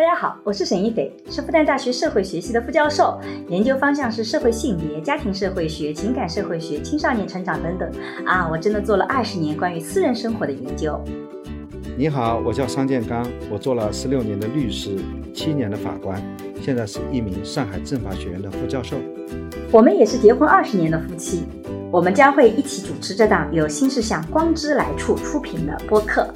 大家好，我是沈一斐，是复旦大学社会学系的副教授，研究方向是社会性别、家庭社会学、情感社会学、青少年成长等等。啊，我真的做了二十年关于私人生活的研究。你好，我叫商建刚，我做了十六年的律师，七年的法官，现在是一名上海政法学院的副教授。我们也是结婚二十年的夫妻，我们将会一起主持这档由新事项光之来处出品的播客。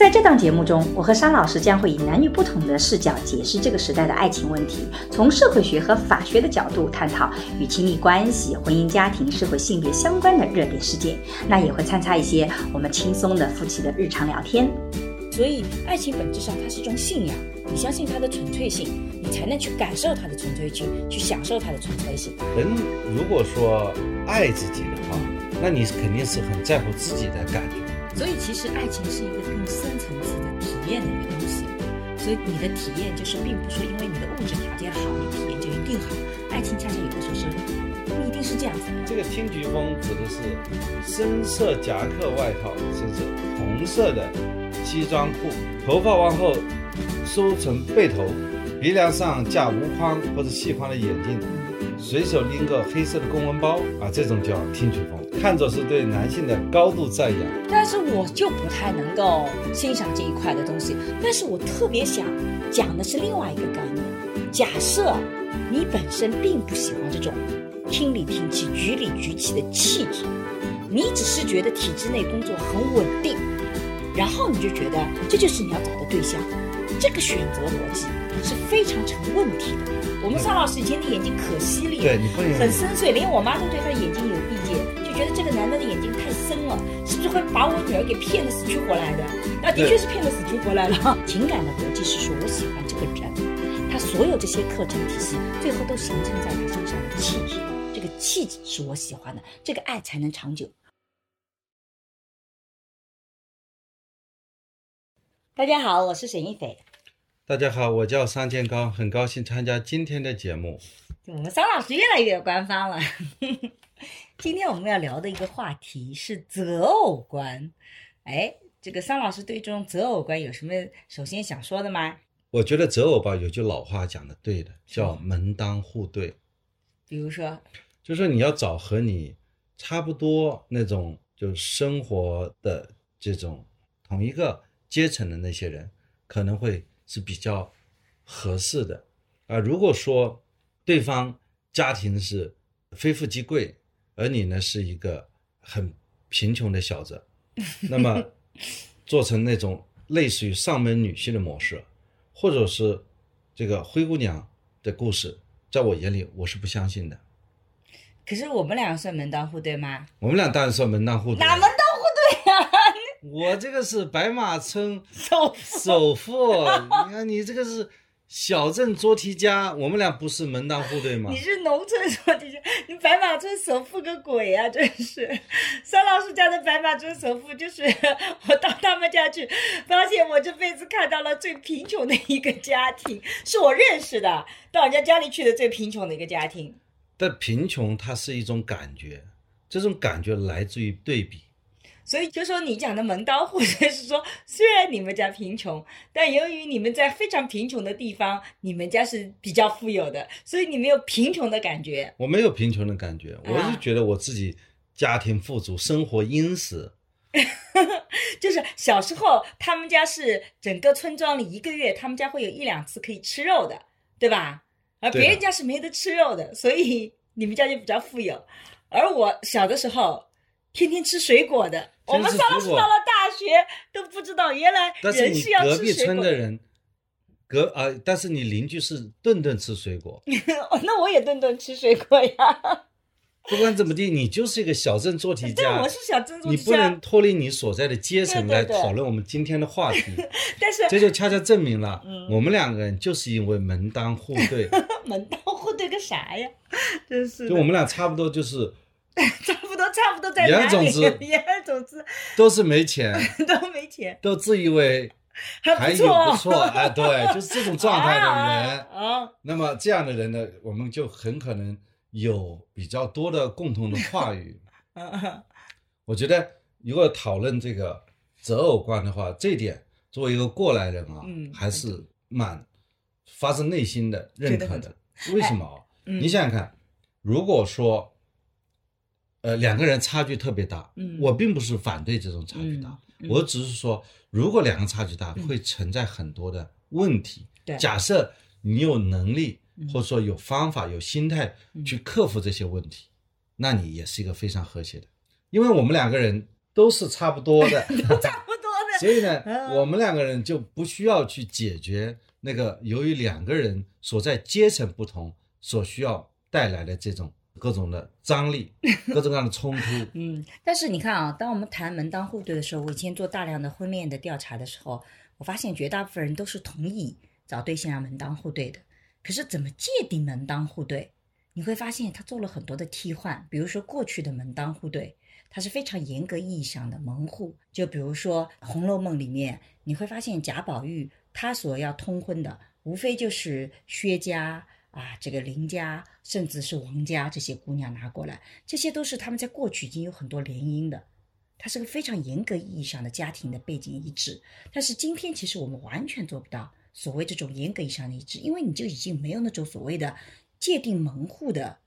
在这档节目中，我和商老师将会以男女不同的视角解释这个时代的爱情问题，从社会学和法学的角度探讨与亲密关系、婚姻家庭、社会性别相关的热点事件。那也会参差一些我们轻松的夫妻的日常聊天。所以，爱情本质上它是一种信仰，你相信它的纯粹性，你才能去感受它的纯粹性，去享受它的纯粹性。人如果说爱自己的话，那你肯定是很在乎自己的感觉。所以，其实爱情是一个更深层次的体验的一个东西。所以，你的体验就是，并不是因为你的物质条件好，你体验就一定好。爱情恰恰有的时候是不一定是这样子。这个听菊风指的是深色夹克外套，甚至红色的西装裤，头发往后梳成背头，鼻梁上架无框或者细框的眼镜，随手拎个黑色的公文包啊，这种叫听取风。看作是对男性的高度赞扬，但是我就不太能够欣赏这一块的东西。但是我特别想讲的是另外一个概念：假设你本身并不喜欢这种听里听气、局里局气的气质，你只是觉得体制内工作很稳定，然后你就觉得这就是你要找的对象，这个选择逻辑是非常成问题的。我们邵老师以前的眼睛可犀利，对你会很深邃，连我妈都对他眼睛有意见。就觉得这个男的的眼睛太深了，是不是会把我女儿给骗得死去活来的？那的确是骗得死去活来了。情感的逻辑是说，我喜欢这个人，他所有这些课程体系，最后都形成在他身上的气质。这个气质是我喜欢的，这个爱才能长久。大家好，我是沈一斐。大家好，我叫桑建刚，很高兴参加今天的节目。我们桑老师越来越官方了。今天我们要聊的一个话题是择偶观。哎，这个桑老师对这种择偶观有什么首先想说的吗？我觉得择偶吧，有句老话讲的对的，叫门当户对。比如说，就是你要找和你差不多那种，就生活的这种同一个阶层的那些人，可能会是比较合适的啊。如果说对方家庭是非富即贵。而你呢，是一个很贫穷的小子，那么做成那种类似于上门女婿的模式，或者是这个灰姑娘的故事，在我眼里我是不相信的。可是我们俩算门当户对吗？我们俩当然算门当户对。哪门当户对呀？我这个是白马村 首首富，你看你这个是。小镇做题家，我们俩不是门当户对吗？你是农村做题家，你白马村首富个鬼呀！真是，孙老师家的白马村首富，就是我到他们家去，发现我这辈子看到了最贫穷的一个家庭，是我认识的，到人家家里去的最贫穷的一个家庭。但贫穷它是一种感觉，这种感觉来自于对比。所以就说你讲的门当户对是说，虽然你们家贫穷，但由于你们在非常贫穷的地方，你们家是比较富有的，所以你没有贫穷的感觉。我没有贫穷的感觉，我是觉得我自己家庭富足，生活殷实。就是小时候他们家是整个村庄里一个月他们家会有一两次可以吃肉的，对吧？而别人家是没得吃肉的，所以你们家就比较富有。而我小的时候。天天吃水果的，我们上了到了大学都不知道，原来人是要吃水果。隔壁村的人，隔啊，但是你邻居是顿顿吃水果。那我也顿顿吃水果呀。不管怎么地，你就是一个小镇做题家。对，我是小镇做题家。你不能脱离你所在的阶层来讨论我们今天的话题。但是这就恰恰证明了，我们两个人就是因为门当户对。门当户对个啥呀？真是。就我们俩差不多就是。差不多，差不多在哪里？言而总之，都是没钱，都没钱，都自以为还有不错，哎，对，就是这种状态的人。啊，那么这样的人呢，我们就很可能有比较多的共同的话语。我觉得，如果讨论这个择偶观的话，这点作为一个过来人啊，还是蛮发自内心的认可的。为什么？你想想看，如果说，呃，两个人差距特别大，嗯我并不是反对这种差距大，我只是说，如果两个差距大，会存在很多的问题。对假设你有能力，嗯或者说有方法、有心态去克服这些问题，那你也是一个非常和谐的。因为我们两个人都是差不多的，都差不多的。所以呢，嗯我们两个人就不需要去解决那个由于两个人所在阶层不同所需要带来的这种各种的张力、各种各样的冲突。嗯，但是你看啊，当我们谈门当户对的时候，我以前做大量的婚恋的调查的时候，我发现绝大部分人都是同意找对象要门当户对的。可是怎么界定门当户对？你会发现他做了很多的替换，比如说过去的门当户对，它是非常严格意义上的门户。就比如说《红楼梦》里面，你会发现贾宝玉他所要通婚的，无非就是薛家啊，这个林家，甚至是王家这些姑娘拿过来，这些都是他们在过去已经有很多联姻的。它是个非常严格意义上的家庭的背景一致，但是今天其实我们完全做不到所谓这种严格意义上的一致，因为你就已经没有那种所谓的界定门户的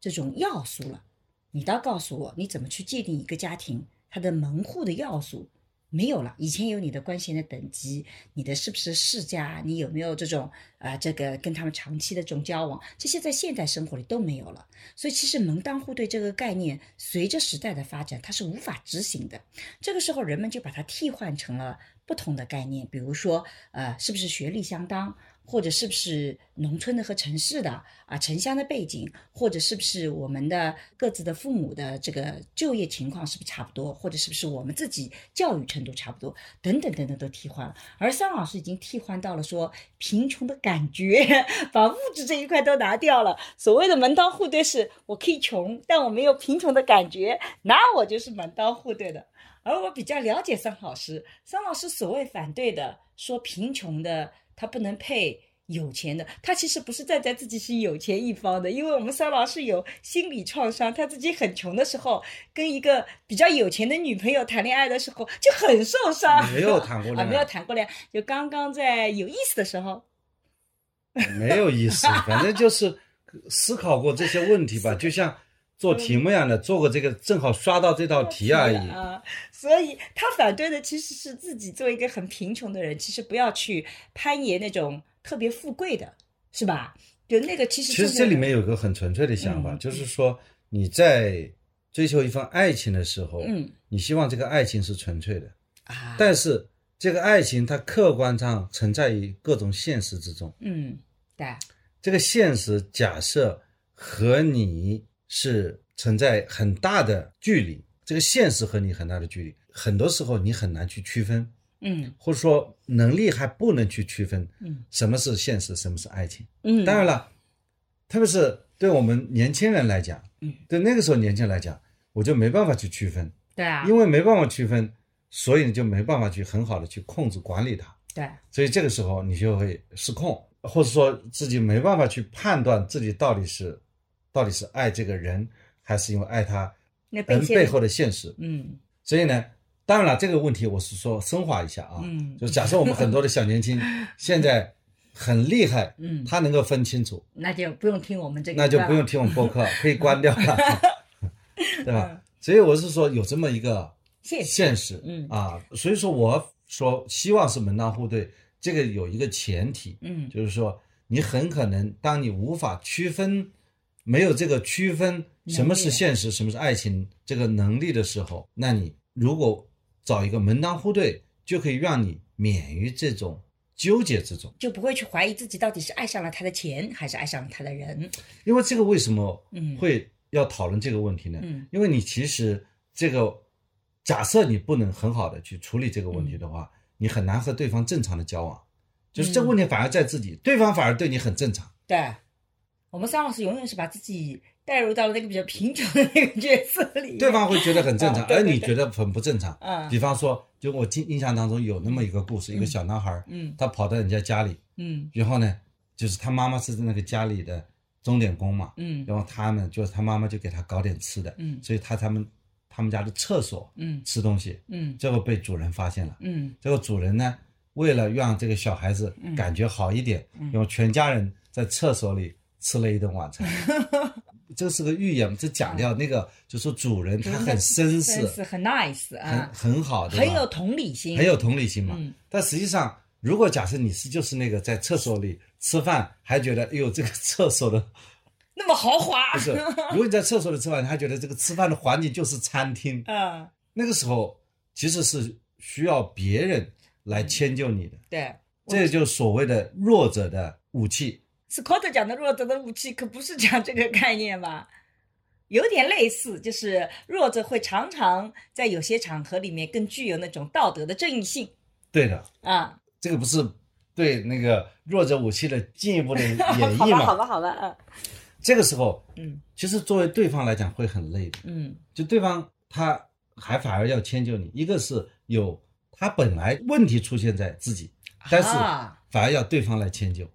这种要素了。你倒告诉我，你怎么去界定一个家庭它的门户的要素？没有了。以前有你的关系的等级，你的是不是世家，你有没有这种啊、这个跟他们长期的这种交往，这些在现代生活里都没有了。所以其实门当户对这个概念，随着时代的发展，它是无法执行的。这个时候，人们就把它替换成了不同的概念，比如说，呃，是不是学历相当，或者是不是农村的和城市的啊，城乡的背景，或者是不是我们的各自的父母的这个就业情况是不是差不多，或者是不是我们自己教育程度差不多，等等等等都替换了。而桑老师已经替换到了说贫穷的感觉，把物质这一块都拿掉了。所谓的门当户对是，我可以穷，但我没有贫穷的感觉，那我就是门当户对的。而我比较了解桑老师，桑老师所谓反对的说贫穷的他不能配有钱的，他其实不是站在自己是有钱一方的，因为我们三老是有心理创伤，他自己很穷的时候，跟一个比较有钱的女朋友谈恋爱的时候就很受伤。没有谈过恋爱啊，没有谈过恋爱，就刚刚在有意思的时候，没有意思，反正就是思考过这些问题吧，就像做题目一样的，做过这个，正好刷到这道题而已。啊，所以他反对的其实是自己作为一个很贫穷的人，其实不要去攀岩那种特别富贵的，是吧？就那个其实其实这里面有个很纯粹的想法，嗯。就是说你在追求一份爱情的时候，嗯。你希望这个爱情是纯粹的，啊，但是这个爱情它客观上存在于各种现实之中。嗯，对，这个现实假设和你是存在很大的距离，这个现实和你很大的距离，很多时候你很难去区分，嗯或者说能力还不能去区分嗯什么是现实，什么是爱情。嗯，当然了，特别是对我们年轻人来讲，嗯，对那个时候年轻人来讲，我就没办法去区分，对啊，因为没办法区分，所以你就没办法去很好的去控制管理它。对，所以这个时候你就会失控，或者说自己没办法去判断自己到底是到底是爱这个人，还是因为爱他那背后人背后的现实。嗯所以呢，当然了，这个问题我是说升华一下啊，嗯就是假设我们很多的小年轻 现在很厉害，嗯，他能够分清楚，那就不用听我们这个，那就不用听我们播客，可以关掉了，对吧？所以我是说有这么一个谢谢，现实，嗯啊，所以说我说希望是门当户对，这个有一个前提，嗯就是说你很可能当你无法区分，没有这个区分什么是现实，什么是爱情这个能力的时候，那你如果找一个门当户对，就可以让你免于这种纠结之中。就不会去怀疑自己到底是爱上了他的钱，还是爱上了他的人。因为这个为什么嗯会要讨论这个问题呢？嗯因为你其实这个假设你不能很好的去处理这个问题的话，你很难和对方正常的交往，就是这个问题反而在自己，对方反而对你很正常。对，我们桑老师永远是把自己带入到了那个比较贫穷的那个角色里，对方会觉得很正常，而你觉得很不正常。嗯。比方说，就我印印象当中有那么一个故事，一个小男孩，嗯。他跑到人家家里，嗯。然后呢，就是他妈妈是那个家里的钟点工嘛，嗯。然后他呢，就是他妈妈就给他搞点吃的，嗯。所以他他们他们家的厕所嗯。吃东西，嗯。最后被主人发现了。嗯。这个主人呢，为了让这个小孩子感觉好一点，然后全家人在厕所里吃了一顿晚餐。这是个寓言，这讲掉那个，就说主人他很绅士，是很 nice 啊，很很好，的很有同理心，很有同理心嘛。嗯但实际上，如果假设你是就是那个在厕所里吃饭，还觉得哎呦这个厕所的 那么豪华，不是，如果你在厕所里吃饭，你还觉得这个吃饭的环境就是餐厅，嗯，那个时候其实是需要别人来迁就你的，对。这就是所谓的弱者的武器。Scott 讲的弱者的武器可不是讲这个概念吧？有点类似，就是弱者会常常在有些场合里面更具有那种道德的正义性对的，啊。这个不是对那个弱者武器的进一步的 演好吧，绎嘛？好吧，好吧，啊，这个时候，嗯其实作为对方来讲会很累的。嗯就对方他还反而要迁就你，一个是有他本来问题出现在自己，但是啊反而要对方来迁就，啊，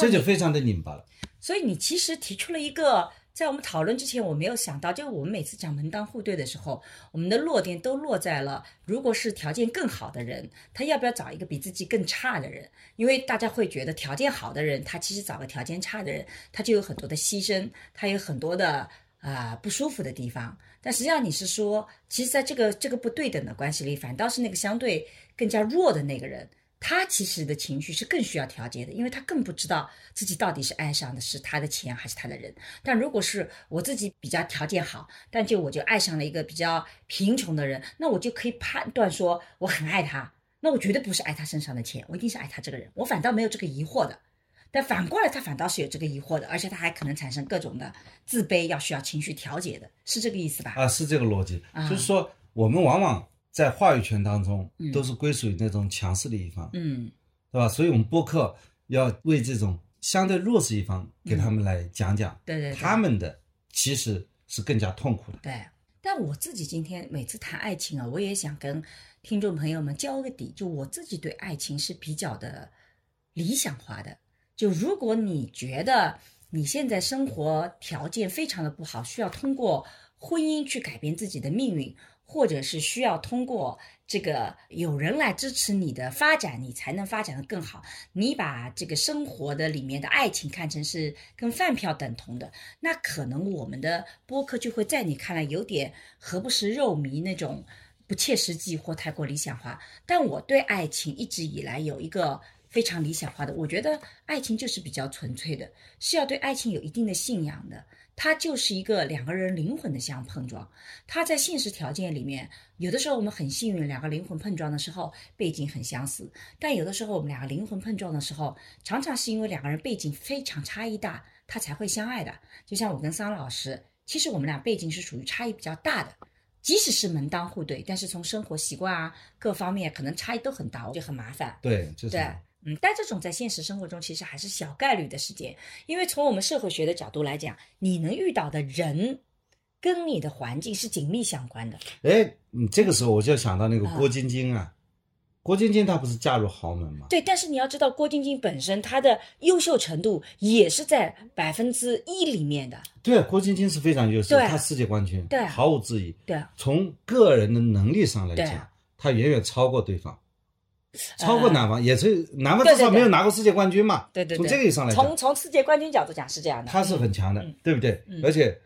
这就非常的拧巴了。所以你其实提出了一个，在我们讨论之前我没有想到，就是我们每次讲门当户对的时候，我们的落点都落在了，如果是条件更好的人，他要不要找一个比自己更差的人？因为大家会觉得条件好的人，他其实找个条件差的人，他就有很多的牺牲，他有很多的啊、不舒服的地方。但实际上你是说，其实在这个这个不对等的关系里，反倒是那个相对更加弱的那个人，他其实的情绪是更需要调节的，因为他更不知道自己到底是爱上的是他的钱还是他的人。但如果是我自己比较条件好，但就我就爱上了一个比较贫穷的人，那我就可以判断说我很爱他，那我绝对不是爱他身上的钱，我一定是爱他这个人，我反倒没有这个疑惑的。但反过来，他反倒是有这个疑惑的，而且他还可能产生各种的自卑，要需要情绪调节的，是这个意思吧？啊，是这个逻辑，啊就是说我们往往在话语权当中嗯都是归属于那种强势的一方，嗯对吧？所以我们播客要为这种相对弱势一方给他们来讲讲，对对对他们的其实是更加痛苦的。对，但我自己今天每次谈爱情啊，我也想跟听众朋友们交个底，就我自己对爱情是比较的理想化的。就如果你觉得你现在生活条件非常的不好，需要通过婚姻去改变自己的命运，或者是需要通过这个有人来支持你的发展，你才能发展的更好。你把这个生活的里面的爱情看成是跟饭票等同的，那可能我们的播客就会在你看来有点何不食肉糜那种不切实际或太过理想化。但我对爱情一直以来有一个非常理想化的，我觉得爱情就是比较纯粹的，是要对爱情有一定的信仰的。它就是一个两个人灵魂的相碰撞。它在现实条件里面，有的时候我们很幸运，两个灵魂碰撞的时候背景很相似；但有的时候我们两个灵魂碰撞的时候，常常是因为两个人背景非常差异大，他才会相爱的。就像我跟桑老师，其实我们俩背景是属于差异比较大的。即使是门当户对，但是从生活习惯啊各方面可能差异都很大，就很麻烦。对，就是对，嗯，但这种在现实生活中其实还是小概率的事件，因为从我们社会学的角度来讲，你能遇到的人跟你的环境是紧密相关的。哎，你这个时候我就想到那个啊郭晶晶啊，郭晶晶她不是嫁入豪门吗？对，但是你要知道，郭晶晶本身她的优秀程度也是在百分之一里面的。对啊，郭晶晶是非常优秀，她世界冠军，对啊毫无质疑。对啊，从个人的能力上来讲她远远超过对方，超过南方，也是南方至少没有拿过世界冠军嘛。对对对，从这个意义上来从讲，从从世界冠军角度讲是这样的，他是很强的嗯，对不对嗯？而且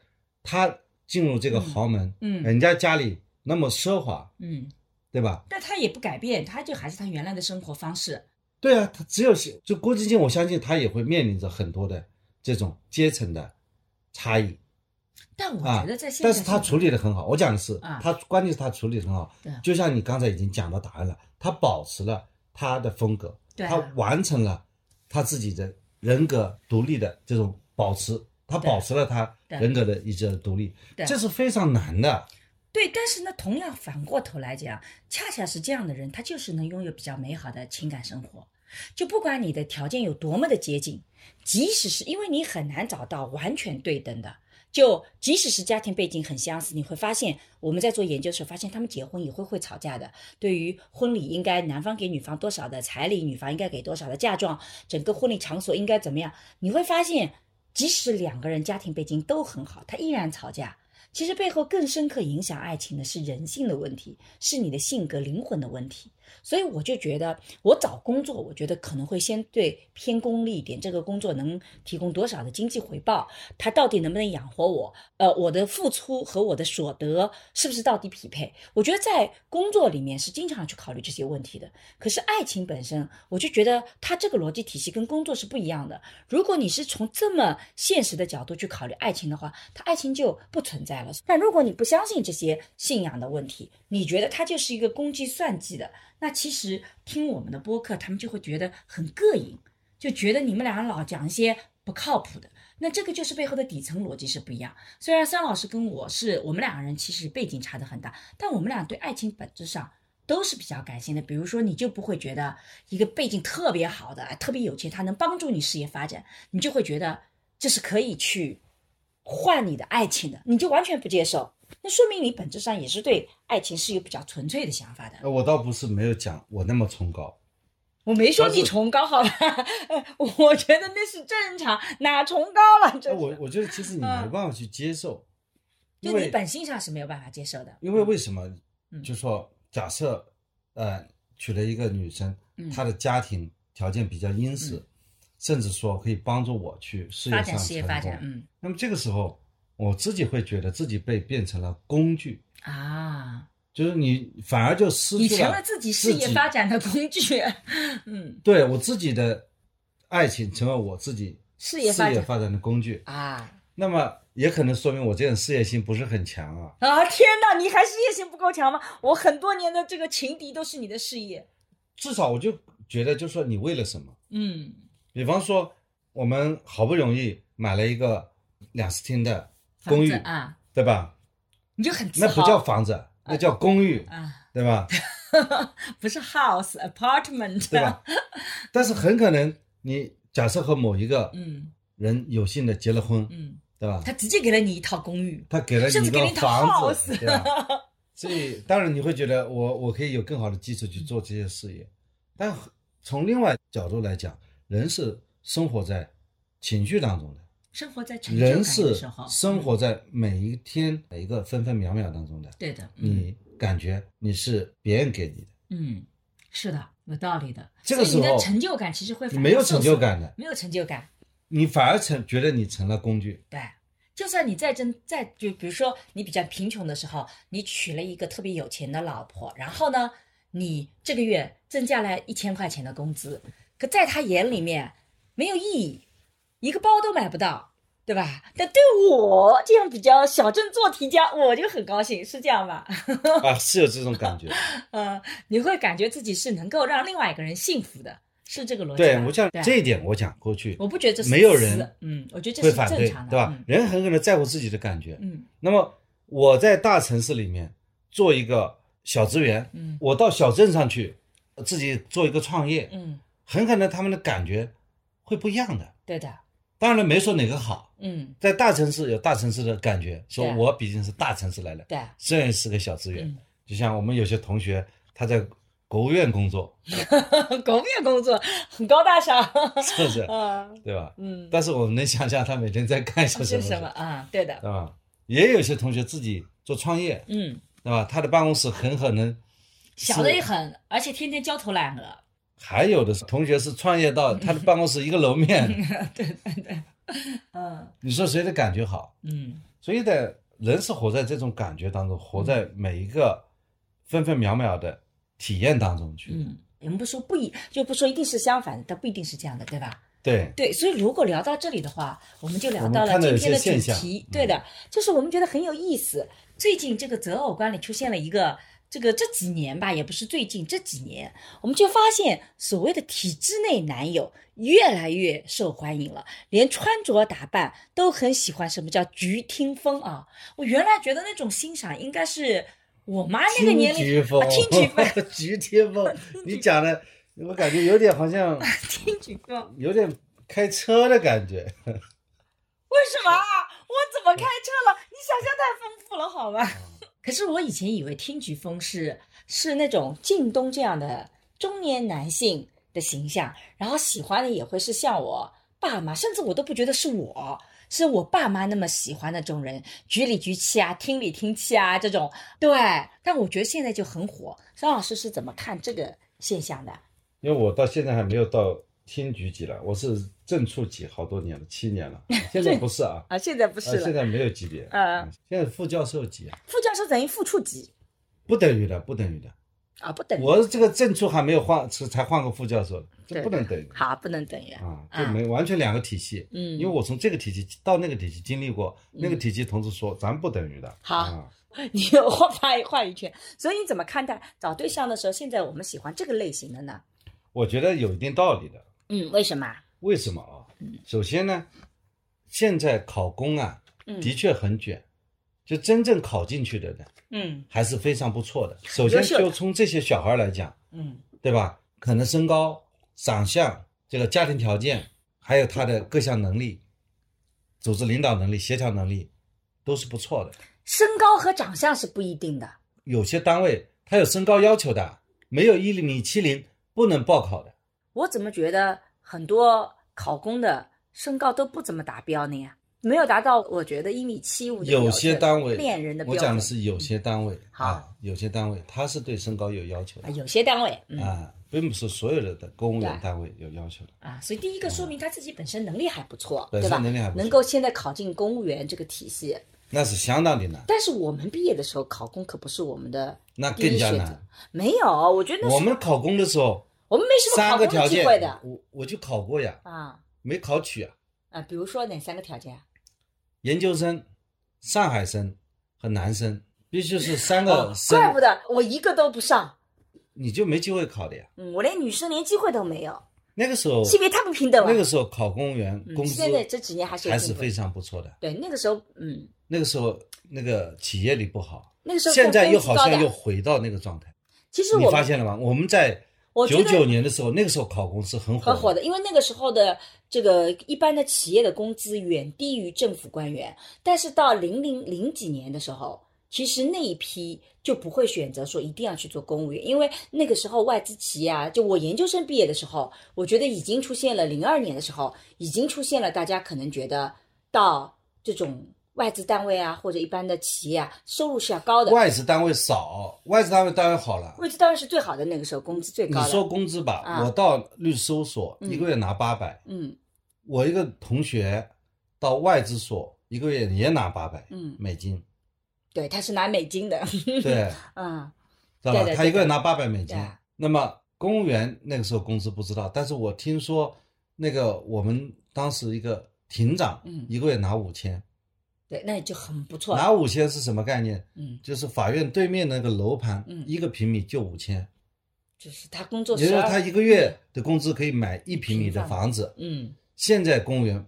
他进入这个豪门，嗯人家家里那么奢华，嗯，对吧？但他也不改变，他就还是他原来的生活方式。对啊，他只有就郭晶晶，我相信他也会面临着很多的这种阶层的差异但我啊觉得在，现在，但是他处理的很好。我讲的是啊，他关键是他处理的很好对，就像你刚才已经讲到答案了，他保持了他的风格，他完成了他自己的人格独立的这种保持，他保持了他人格的一致的独立，这是非常难的。对，但是呢，同样反过头来讲，恰恰是这样的人，他就是能拥有比较美好的情感生活。就不管你的条件有多么的接近，即使是因为你很难找到完全对等的，就即使是家庭背景很相似，你会发现我们在做研究的时候发现，他们结婚也会会吵架的。对于婚礼应该男方给女方多少的彩礼，女方应该给多少的嫁妆，整个婚礼场所应该怎么样，你会发现，即使两个人家庭背景都很好，他依然吵架。其实背后更深刻影响爱情的是人性的问题，是你的性格、灵魂的问题。所以我就觉得，我找工作，我觉得可能会先对偏功利一点，这个工作能提供多少的经济回报，它到底能不能养活我？呃，我的付出和我的所得是不是到底匹配？我觉得在工作里面是经常去考虑这些问题的。可是爱情本身，我就觉得它这个逻辑体系跟工作是不一样的。如果你是从这么现实的角度去考虑爱情的话，它爱情就不存在了。但如果你不相信这些信仰的问题，你觉得他就是一个攻击算计的？那其实听我们的播客，他们就会觉得很膈应，就觉得你们两个老讲一些不靠谱的。那这个就是背后的底层逻辑是不一样。虽然三老师跟我是我们两个人其实背景差的很大，但我们俩对爱情本质上都是比较感性的。比如说，你就不会觉得一个背景特别好的、特别有钱，他能帮助你事业发展，你就会觉得这是可以去换你的爱情的，你就完全不接受。那说明你本质上也是对爱情是有比较纯粹的想法的。呃我倒不是没有讲我那么崇高，我没说你崇高，好吧？我觉得那是正常，哪崇高了？这我我觉得其实你没办法去接受，因就你为本性上是没有办法接受的。因为为什么？嗯就说假设，呃，娶了一个女生，嗯她的家庭条件比较殷实，甚至说可以帮助我去事业上发展事业成发展，功嗯那么这个时候，我自己会觉得自己被变成了工具，啊，就是你反而就失去你成了自己事业发展的工具，嗯，对我自己的爱情成为我自己事业发展事业发展的工具，啊那么也可能说明我这种事业心不是很强啊。啊！天哪，你还事业心不够强吗？我很多年的这个情敌都是你的事业，至少我就觉得，就说你为了什么？嗯比方说，我们好不容易买了一个两室厅的公寓，啊，对吧？你就很，那不叫房子，那叫公寓，啊，对吧？不是 house apartment，对吧？但是很可能你假设和某一个嗯。人有幸的结了婚，嗯，对吧？他直接给了你一套公寓，他给了你一套房子，house。对吧？所以当然你会觉得我我可以有更好的基础去做这些事业，但从另外角度来讲，人是生活在情绪当中的，生活在成就感的人是时候，生活在每一天每一个分分秒秒当中的。对的，嗯你感觉你是别人给你的，嗯，是的，有道理的。这个时候你的成就感其实会你没有成就，感的，没有成就感。你反而成觉得你成了工具。对，就算你再真再就比如说你比较贫穷的时候，你娶了一个特别有钱的老婆，然后呢，你这个月增加了一千块钱的工资，可在他眼里面没有意义，一个包都买不到。对吧？但对我这样比较小镇做题家，我就很高兴，是这样吧？啊，是有这种感觉。呃，你会感觉自己是能够让另外一个人幸福的，是这个逻辑。对我讲对这一点，我讲过去我不觉得这是没有人嗯，我觉得这是正常的，对吧？嗯人很可能在乎自己的感觉。嗯那么我在大城市里面做一个小职员，嗯我到小镇上去自己做一个创业，嗯，很可能他们的感觉会不一样的。对的，当然没说哪个好，嗯。在大城市有大城市的感觉，说我毕竟是大城市来的，对，虽然是个小职员，嗯，就像我们有些同学他在国务院工作，国务院工作很高大上，是不是？嗯，对吧？嗯，但是我们能想象他每天在干些什么啊？对的，对吧？也有些同学自己做创业，嗯，对吧？他的办公室很可能小的也很，而且天天焦头烂额，还有的是 同学是创业到 他的办公室一个楼面，对对对，嗯你说谁的感觉好？嗯所以的，人是活在这种感觉当中，活在每一个分分秒秒的体验当中去。嗯，我们不说不一，就不说一定是相反的，但不一定是这样的，对吧？对，对，所以如果聊到这里的话，我们就聊到了今天的主题。嗯对的，就是我们觉得很有意思。最近这个择偶观里出现了一个，这个这几年吧，也不是最近这几年，我们就发现所谓的体制内男友越来越受欢迎了，连穿着打扮都很喜欢什么叫菊听风啊。我原来觉得那种欣赏应该是我妈那个年龄，菊听菊风，菊听风，你讲的，我感觉有点好像 听菊风。有点开车的感觉。为什么啊？我怎么开车了？你想象太丰富了，好吗？可是我以前以为听菊风是是那种靳东这样的中年男性的形象，然后喜欢的也会是像我爸妈，甚至我都不觉得是我，是我爸妈那么喜欢那种人，局里局气啊，厅里厅气啊这种。对，但我觉得现在就很火。张老师是怎么看这个现象的？因为我到现在还没有到厅局级了，我是正处级好多年了，七年了。现在不是啊，啊，现在不是呃，了，现在没有级别，啊现在副教授级啊，副教授等于副处级不等于的，不等于的。啊，不等于。我这个正处还没有换，是才换个副教授，这不能等于好，不能等于。啊，这没完全两个体系。嗯因为我从这个体系到那个体系经历过，那个体系同志说咱不等于的。好啊，你换话话语权，所以你怎么看待找对象的时候？现在我们喜欢这个类型的呢？我觉得有一定道理的。嗯，为什么？为什么啊？首先呢，现在考公啊，嗯的确很卷，就真正考进去的人嗯还是非常不错的。首先就从这些小孩来讲，嗯对吧？可能身高、长相、这个家庭条件，还有他的各项能力、组织领导能力、协调能力，都是不错的。身高和长相是不一定的。有些单位他有身高要求的，没有一米七零不能报考的。我怎么觉得很多考公的身高都不怎么达标呢？没有达到，我觉得一米七五有些单位恋人的标我。讲的是有些单位好啊，有些单位他是对身高有要求的啊，有些单位，嗯啊，并不是所有的的公务员单位有要求的。啊，所以第一个说明他自己本身能力还不错，本对吧？能力还不错能够现在考进公务员这个体系。那是相当的难，但是我们毕业的时候考公可不是我们的那更加难。，没有，我觉得我们考公的时候，我们没什么三考公的机个条件会的，我我就考过呀，啊没考取啊。啊，比如说哪三个条件啊？研究生、上海生和男生必须是三哦个，生，怪不得我一个都不上，你就没机会考的呀。嗯，我连女生连机会都没有，那个时候，性别太不平等了。那个时候考公务员嗯工资现在这几年还是还是非常不错的。对，那个时候，嗯，那个时候那个企业里不好，那个时候现在又好像又回到那个状态。其实我发现了吗？我们在九我觉得九年的时候，那个时候考公是很火很火的，因为那个时候的这个一般的企业的工资远低于政府官员，但是到零零零几年的时候，其实那一批就不会选择说一定要去做公务员，因为那个时候外资企业啊，就我研究生毕业的时候，我觉得已经出现了零二年的时候，已经出现了大家可能觉得到这种外资单位啊或者一般的企业啊，收入是要高的，外资单位少，外资单位当然好了。外资单位是最好的，那个时候工资最高。你说工资吧，啊我到律师事务所嗯一个月拿八百，嗯我一个同学到外资所一个月也拿八百嗯，美金，对，他是拿美金的，对，嗯。知道吧他一个月拿八百美金。那么公务员那个时候工资不知道，但是我听说那个我们当时一个庭长嗯一个月拿五千，对，那也就很不错了。拿五千是什么概念？嗯，就是法院对面那个楼盘嗯一个平米就五千，就是他工作也就是12说他一个月的工资可以买一平米的房子。嗯，现在公务员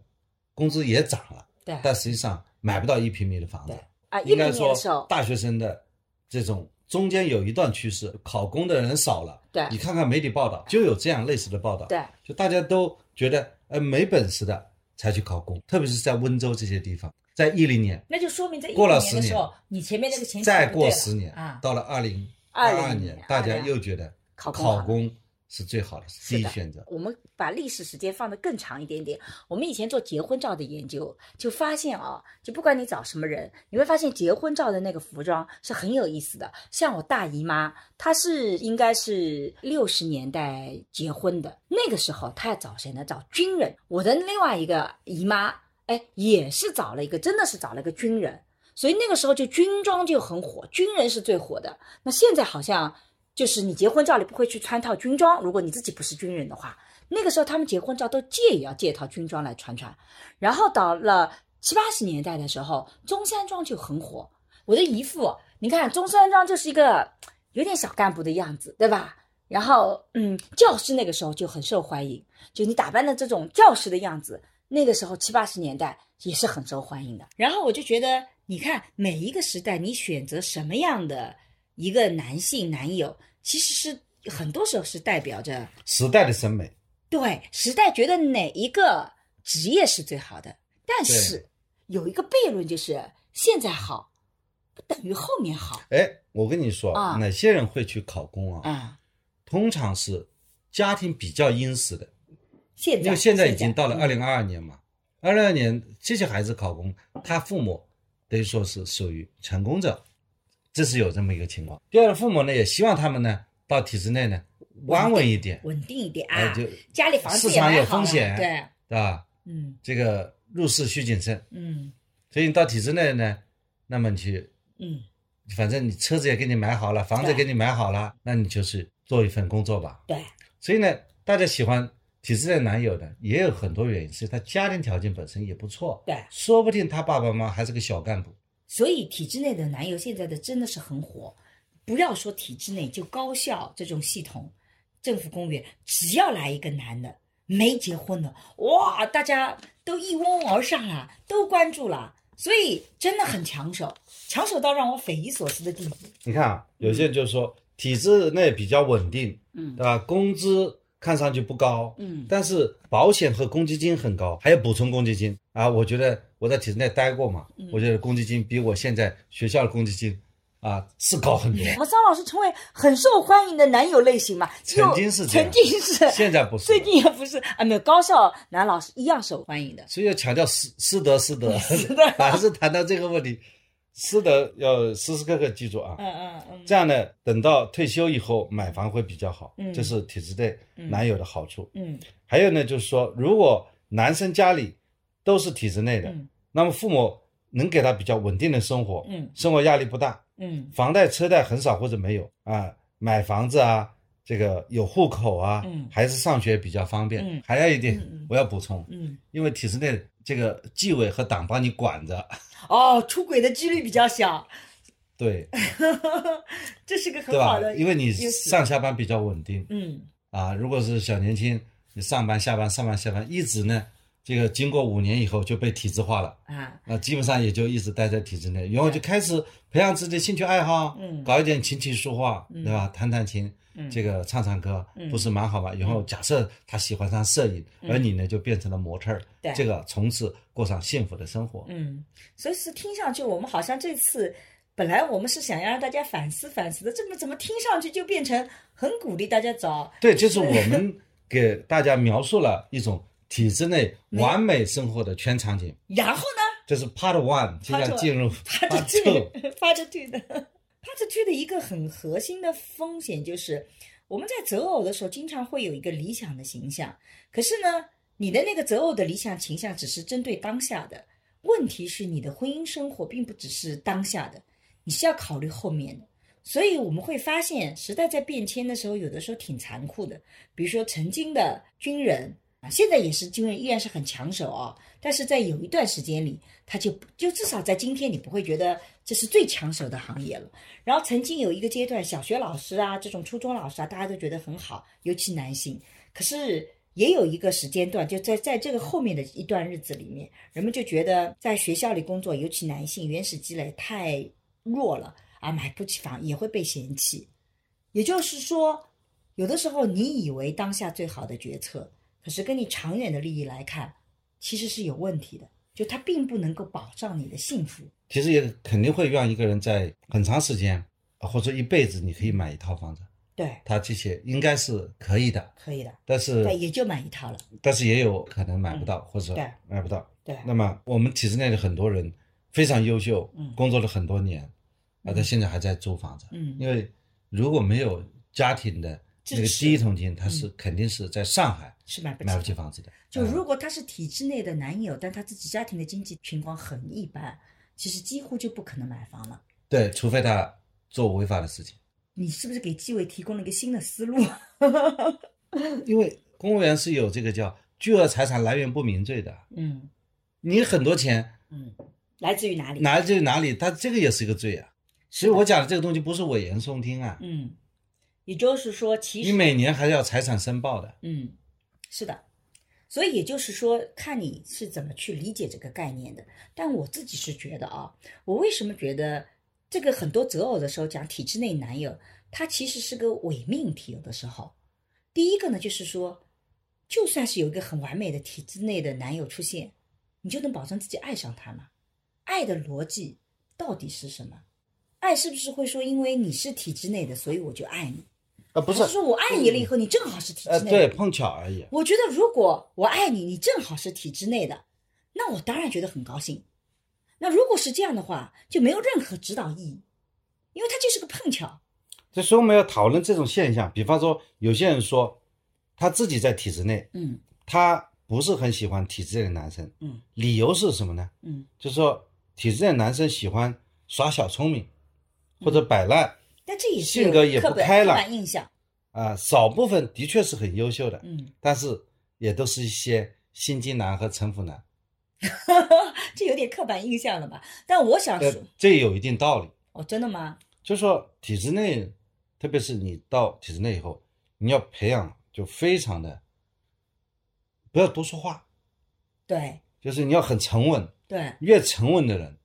工资也涨了，对但实际上买不到一平米的房子。啊，应该说大学生的这种中间有一段趋势，考公的人少了。对你看看媒体报道，就有这样类似的报道。对，就大家都觉得，呃，没本事的才去考公，特别是在温州这些地方，在一零年，那就说明在过了10零年的时候，你前面那个前再过十年，啊，到了二零20二年年，大家又觉得考公是最好的，是的第一选择。我们把历史时间放得更长一点点。我们以前做结婚照的研究，就发现啊，就不管你找什么人，你会发现结婚照的那个服装是很有意思的。像我大姨妈，她是应该是六十年代结婚的，那个时候她要找谁呢？找军人。我的另外一个姨妈，哎，也是找了一个，真的是找了一个军人。所以那个时候就军装就很火，军人是最火的。那现在好像就是你结婚照里不会去穿套军装，如果你自己不是军人的话，那个时候他们结婚照都借也要借套军装来穿穿。然后到了七八十年代的时候，中山装就很火。我的姨父，你看中山装就是一个有点小干部的样子，对吧？然后，嗯，教师那个时候就很受欢迎，就你打扮的这种教师的样子，那个时候七八十年代也是很受欢迎的。然后我就觉得，你看每一个时代，你选择什么样的一个男性男友，其实是很多时候是代表着时代的审美，对时代觉得哪一个职业是最好的。但是有一个悖论，就是现在好不等于后面好哎，我跟你说，啊哪些人会去考公啊？啊。通常是家庭比较殷实的，现在因为现在已经到了二嗯零二二年嘛，二零二年这些孩子考公，他父母等于说是属于成功者，这是有这么一个情况。第二，父母呢也希望他们呢到体制内呢安稳一点，稳定一点啊，哎就家里房子市场有风险对，对吧？嗯这个入市需谨慎，嗯所以你到体制内呢，那么你去，嗯反正你车子也给你买好了，房子也给你买好了，那你就是做一份工作吧。对，所以呢，大家喜欢体制内男友的也有很多原因，是他家庭条件本身也不错，对说不定他爸爸妈妈还是个小干部。所以体制内的男友现在的真的是很火，不要说体制内，就高校这种系统，政府公务员只要来一个男的没结婚的，哇，大家都一拥而上啊，都关注了，所以真的很抢手，抢手到让我匪夷所思的地步。你看啊，有些人就说体制内比较稳定，嗯对吧？工资看上去不高，嗯但是保险和公积金很高，还有补充公积金啊。我觉得我在体制内待过嘛，嗯我觉得公积金比我现在学校的公积金啊是高很多。我们张老师成为很受欢迎的男友类型嘛？曾经是曾经是，现在不是最近也不是啊，没有高校男老师一样受欢迎的。所以要强调师师德师德，德 凡 是谈到这个问题，师德要时时刻刻记住啊。嗯嗯嗯，这样呢，等到退休以后买房会比较好，嗯这是体制内男友的好处。嗯还有呢，就是说，如果男生家里都是体制内的，嗯那么父母能给他比较稳定的生活，嗯。生活压力不大，嗯。房贷车贷很少或者没有啊，买房子啊，这个有户口啊，嗯。孩子上学比较方便。嗯。还有一点我要补充，嗯，因为体制内这个纪委和党帮你管着，哦，出轨的几率比较小，对。这是个很？好的，因为你上下班比较稳定。嗯。啊，如果是小年轻，你上班下班上班下班，一直呢，这个经过五年以后就被体制化了。啊那基本上也就一直待在体制内，然后就开始培养自己的兴趣爱好，嗯搞一点琴棋书画，对吧？弹弹琴，嗯这个唱唱歌，嗯不是蛮好吗？然后假设他喜欢上摄影，而你呢就变成了模特儿，对这个从此过上幸福的生活。嗯，所以是听上去我们好像这次。本来我们是想要让大家反思反思的，这么怎么听上去就变成很鼓励大家找对，就是我们 给大家描述了一种体制内完美生活的全场景，然后呢这是 Part One，接下来 Part 进入 Part Two。Part Two 的 Part Two 的一个很核心的风险就是，我们在择偶的时候经常会有一个理想的形象，可是呢，你的那个择偶的理想形象只是针对当下的，问题是你的婚姻生活并不只是当下的，你是要考虑后面的。所以我们会发现，时代在变迁的时候，有的时候挺残酷的。比如说，曾经的军人啊，现在也是军人，依然是很抢手啊、但是在有一段时间里，他就就至少在今天，你不会觉得这是最抢手的行业了。然后曾经有一个阶段，小学老师啊，这种初中老师啊，大家都觉得很好，尤其男性。可是也有一个时间段，就在在这个后面的一段日子里面，人们就觉得在学校里工作，尤其男性原始积累太弱了啊，买不起房也会被嫌弃。也就是说，有的时候你以为当下最好的决策，可是跟你长远的利益来看，其实是有问题的，就它并不能够保障你的幸福。其实也肯定会让一个人在很长时间啊或者一辈子，你可以买一套房子，对，他这些应该是可以的，可以的，但是对，也就买一套了。但是也有可能买不到，或者对买不到。对，那么我们体制内的很多人非常优秀，嗯工作了很多年，啊，他现在还在租房子，嗯因为如果没有家庭的那个第一桶金，他是肯定是在上海是买不起买不起房子的。就嗯如果他是体制内的男友，但他自己家庭的经济情况很一般，其实几乎就不可能买房了。对，除非他做违法的事情，你是不是给纪委提供了一个新的思路？因为公务员是有这个叫巨额财产来源不明罪的，嗯你很多钱嗯，来自于哪里？来自于哪里，他这个也是一个罪啊。所以我讲的这个东西不是危言耸听啊，嗯，也就是说，其实你每年还是要财产申报的。嗯，是的，所以也就是说，看你是怎么去理解这个概念的。但我自己是觉得啊，我为什么觉得这个很多择偶的时候讲体制内男友，他其实是个伪命题。有的时候，第一个呢，就是说，就算是有一个很完美的体制内的男友出现，你就能保证自己爱上他吗？爱的逻辑到底是什么？爱是不是会说，因为你是体制内的，所以我就爱你？啊，不还是说我爱你了以后，你正好是体呃，制内的？对，碰巧而已。我觉得如果我爱你，你正好是体制内的，那那我当然觉得很高兴。那如果是这样的话，就没有任何指导意义，因为它就是个碰巧。这所以我们要讨论这种现象。比方说，有些人说他自己在体制内，嗯他不是很喜欢体制内的男生，嗯理由是什么呢？嗯，就是说体制内的男生喜欢耍小聪明或者摆烂但这也是性格也不开朗印象。啊、少部分的确是很优秀的，嗯，但是也都是一些心机男和城府男，这有点刻板印象了吧？但我想呃说，，这也有一定道理。哦，真的吗？就说体制内，特别是你到体制内以后，你要培养就非常的不要多说话，对就是你要很沉稳，对，越沉稳的人，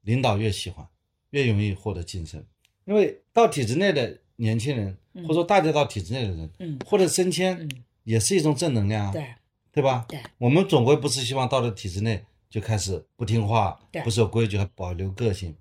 领导越喜欢，越容易获得晋升。因为到体制内的年轻人，嗯。或者说大家到体制内的人，嗯。或者升迁嗯，也是一种正能量啊，对。对吧？对，我们总归不是希望到了体制内就开始不听话对，不守规矩，还保留个性，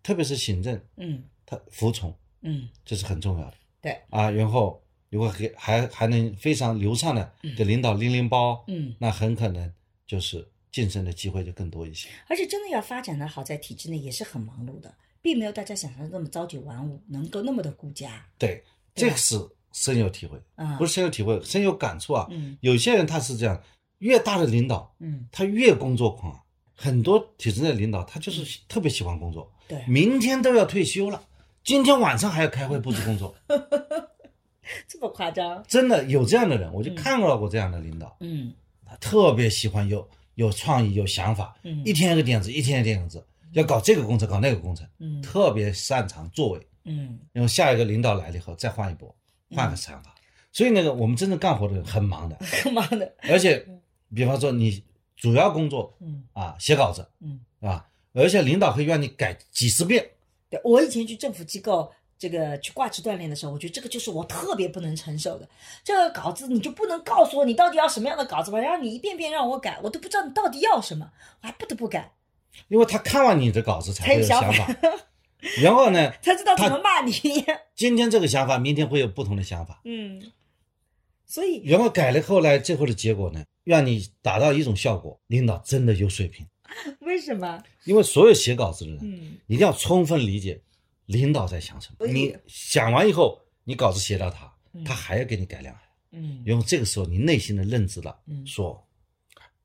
特别是行政，嗯。他服从，嗯。这是很重要的。对，啊，然后如果还还还能非常流畅的给领导拎拎包，嗯，那很可能就是晋升的机会就更多一些。而且真的要发展的好，在体制内也是很忙碌的，并没有大家想象的那么朝九晚五，能够那么的顾家对，对这个是深有体会，啊。不是深有体会，深有感触啊。嗯有些人他是这样，越大的领导嗯，他越工作狂，很多体制内的领导他就是特别喜欢工作，对，明天都要退休了，今天晚上还要开会布置工作，这么夸张？真的有这样的人，我就嗯看到过这样的领导，嗯他特别喜欢有有创意、有想法，嗯一天一个点子，一天一个点子，要搞这个工程，搞那个工程，嗯特别擅长作为。嗯然后下一个领导来了以后，再换一波，换个想法。所以那个我们真正干活的人很忙的，很忙的？而且，比方说你主要工作嗯啊写稿子嗯，啊，而且领导可以让你改几十遍。对我以前去政府机构。这个去挂职锻炼的时候，我觉得这个就是我特别不能承受的。这个稿子你就不能告诉我你到底要什么样的稿子吧，然后你一遍遍让我改，我都不知道你到底要什么，我还不得不改，因为他看完你的稿子才会有想法，然后呢，才知道怎么骂你。今天这个想法，明天会有不同的想法，嗯，所以然后改了后来最后的结果呢，让你达到一种效果，领导真的有水平。为什么？因为所有写稿子的人，嗯一定要充分理解领导在想什么。你想完以后，你稿子写到他嗯，他还要给你改良。嗯然后这个时候，你内心的认知了，嗯说，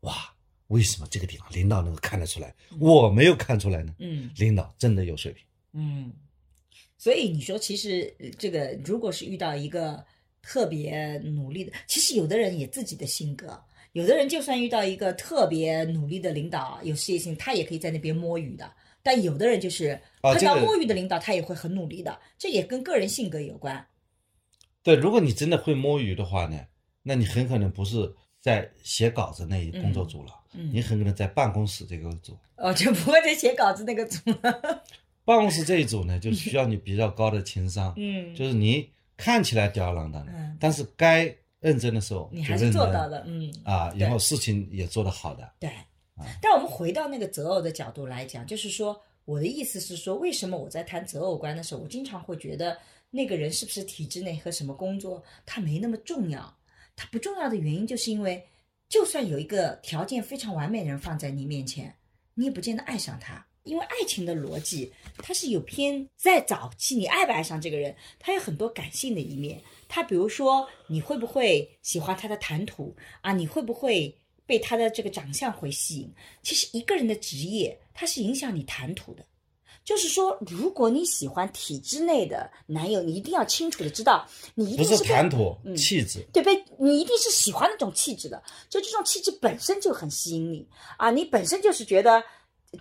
哇，为什么这个地方领导能够看得出来，我没有看出来呢？嗯领导真的有水平。嗯，所以你说，其实呃这个如果是遇到一个特别努力的，其实有的人也自己的性格，有的人就算遇到一个特别努力的领导，有事业心，他也可以在那边摸鱼的。但有的人就是碰到摸鱼的领导，他也会很努力的，这也跟个人性格有关。对，如果你真的会摸鱼的话呢，那你很可能不是在写稿子那一工作组了，嗯你很可能在办公室这个组。哦，就不会在写稿子那个组了。办公室这一组呢，就需要你比较高的情商，嗯，就是你看起来吊儿郎当的，嗯但是该认真的时候你还是做到了。嗯，啊，对然后事情也做得好的。对，但我们回到那个择偶的角度来讲，就是说，我的意思是说，为什么我在谈择偶观的时候，我经常会觉得那个人是不是体制内和什么工作，他没那么重要。他不重要的原因，就是因为就算有一个条件非常完美的人放在你面前，你也不见得爱上他。因为爱情的逻辑，它是有偏在早期，你爱不爱上这个人，他有很多感性的一面。他比如说，你会不会喜欢他的谈吐啊？你会不会被他的这个长相会吸引？其实一个人的职业，它是影响你谈吐的。就是说，如果你喜欢体制内的男友，你一定要清楚的知道，你一定是谈吐，嗯气质。对被你一定是喜欢那种气质的，就这种气质本身就很吸引你啊，你本身就是觉得。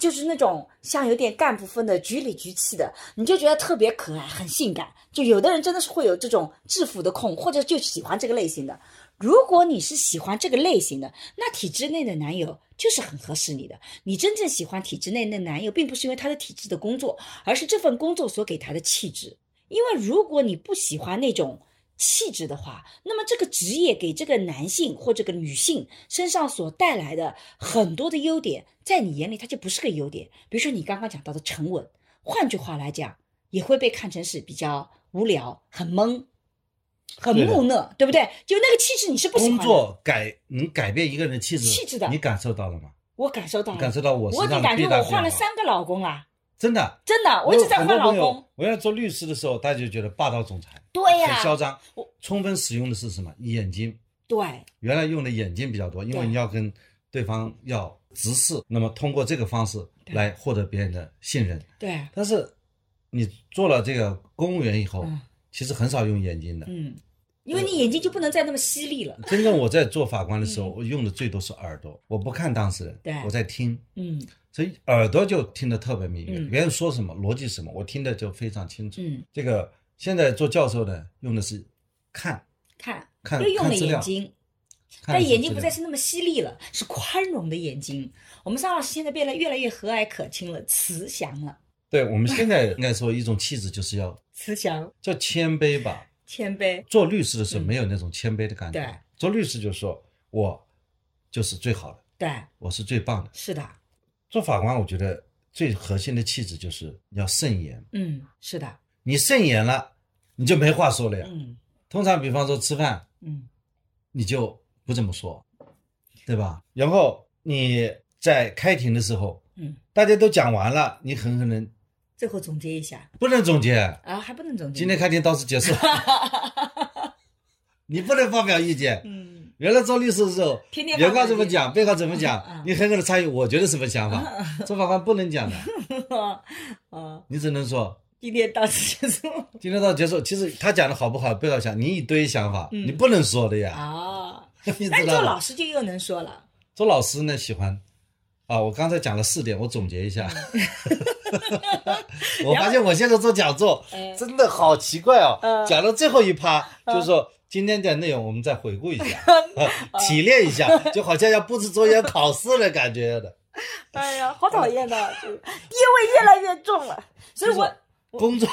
就是那种像有点干部风的局里局气的，你就觉得特别可爱，很性感。就有的人真的是会有这种制服的控，或者就喜欢这个类型的。如果你是喜欢这个类型的，那体制内的男友就是很合适你的。你真正喜欢体制内的男友，并不是因为他的体制的工作，而是这份工作所给他的气质。因为如果你不喜欢那种气质的话，那么这个职业给这个男性或这个女性身上所带来的很多的优点，在你眼里它就不是个优点。比如说你刚刚讲到的沉稳，换句话来讲，也会被看成是比较无聊、很懵、很木讷，对不对？就那个气质你是不喜欢工。作改能改变一个人的气质，气质的你感受到了吗？我感受到了，感受到我我感觉我。换了三个老公啊，真的，真的，我一直在换老公。我要做律师的时候，大家就觉得霸道总裁，对呀很嚣张我。充分使用的是什么？眼睛。对，原来用的眼睛比较多，因为你要跟对方要直视，那么通过这个方式来获得别人的信任。对，但是你做了这个公务员以后，嗯其实很少用眼睛的。嗯，因为你眼睛就不能再那么犀利了。真正我在做法官的时候，我用的最多是耳朵，我不看当事人，对。我在听，嗯。所以耳朵就听得特别敏感，嗯。别人说什么逻辑什么，我听得就非常清楚。嗯，这个现在做教授的用的是看，看，看又用了眼睛，但眼睛不再是那么犀利了，是宽容的眼睛。我们张老师现在变得越来越和蔼可亲了，慈祥了，对我们现在 应该说一种气质就是要慈祥、叫谦卑吧。谦卑。做律师的时候没有那种谦卑的感觉，对做律师就是说我就是最好的，对，我是最棒的。是的，做法官，我觉得最核心的气质就是要慎言。嗯，是的，你慎言了，你就没话说了呀。嗯通常比方说吃饭，嗯你就不这么说，对吧？然后你在开庭的时候，嗯，大家都讲完了，你很可能最后总结一下不能总结。啊，还不能总结。今天开庭到此结束，你不能发表意见。嗯原来做律师的时候，天天原告怎么讲，被告怎么讲嗯，你狠狠的参与我觉得什么想法。做法官不能讲的，啊，你只能说今天到此结束今天到结束。其实他讲的好不好，被告想你一堆想法，嗯你不能说的呀，啊。你那你做？老师就又能说了，做老师呢喜欢啊，我刚才讲了四点，我总结一下。我发现我现在做讲座嗯真的好奇怪哦嗯，讲到最后一趴就是说。今天的内容我们再回顾一下，啊提炼一下，就好像要布置作业 考试的感觉的。哎呀，好讨厌的，就地位越来越重了。所以我工作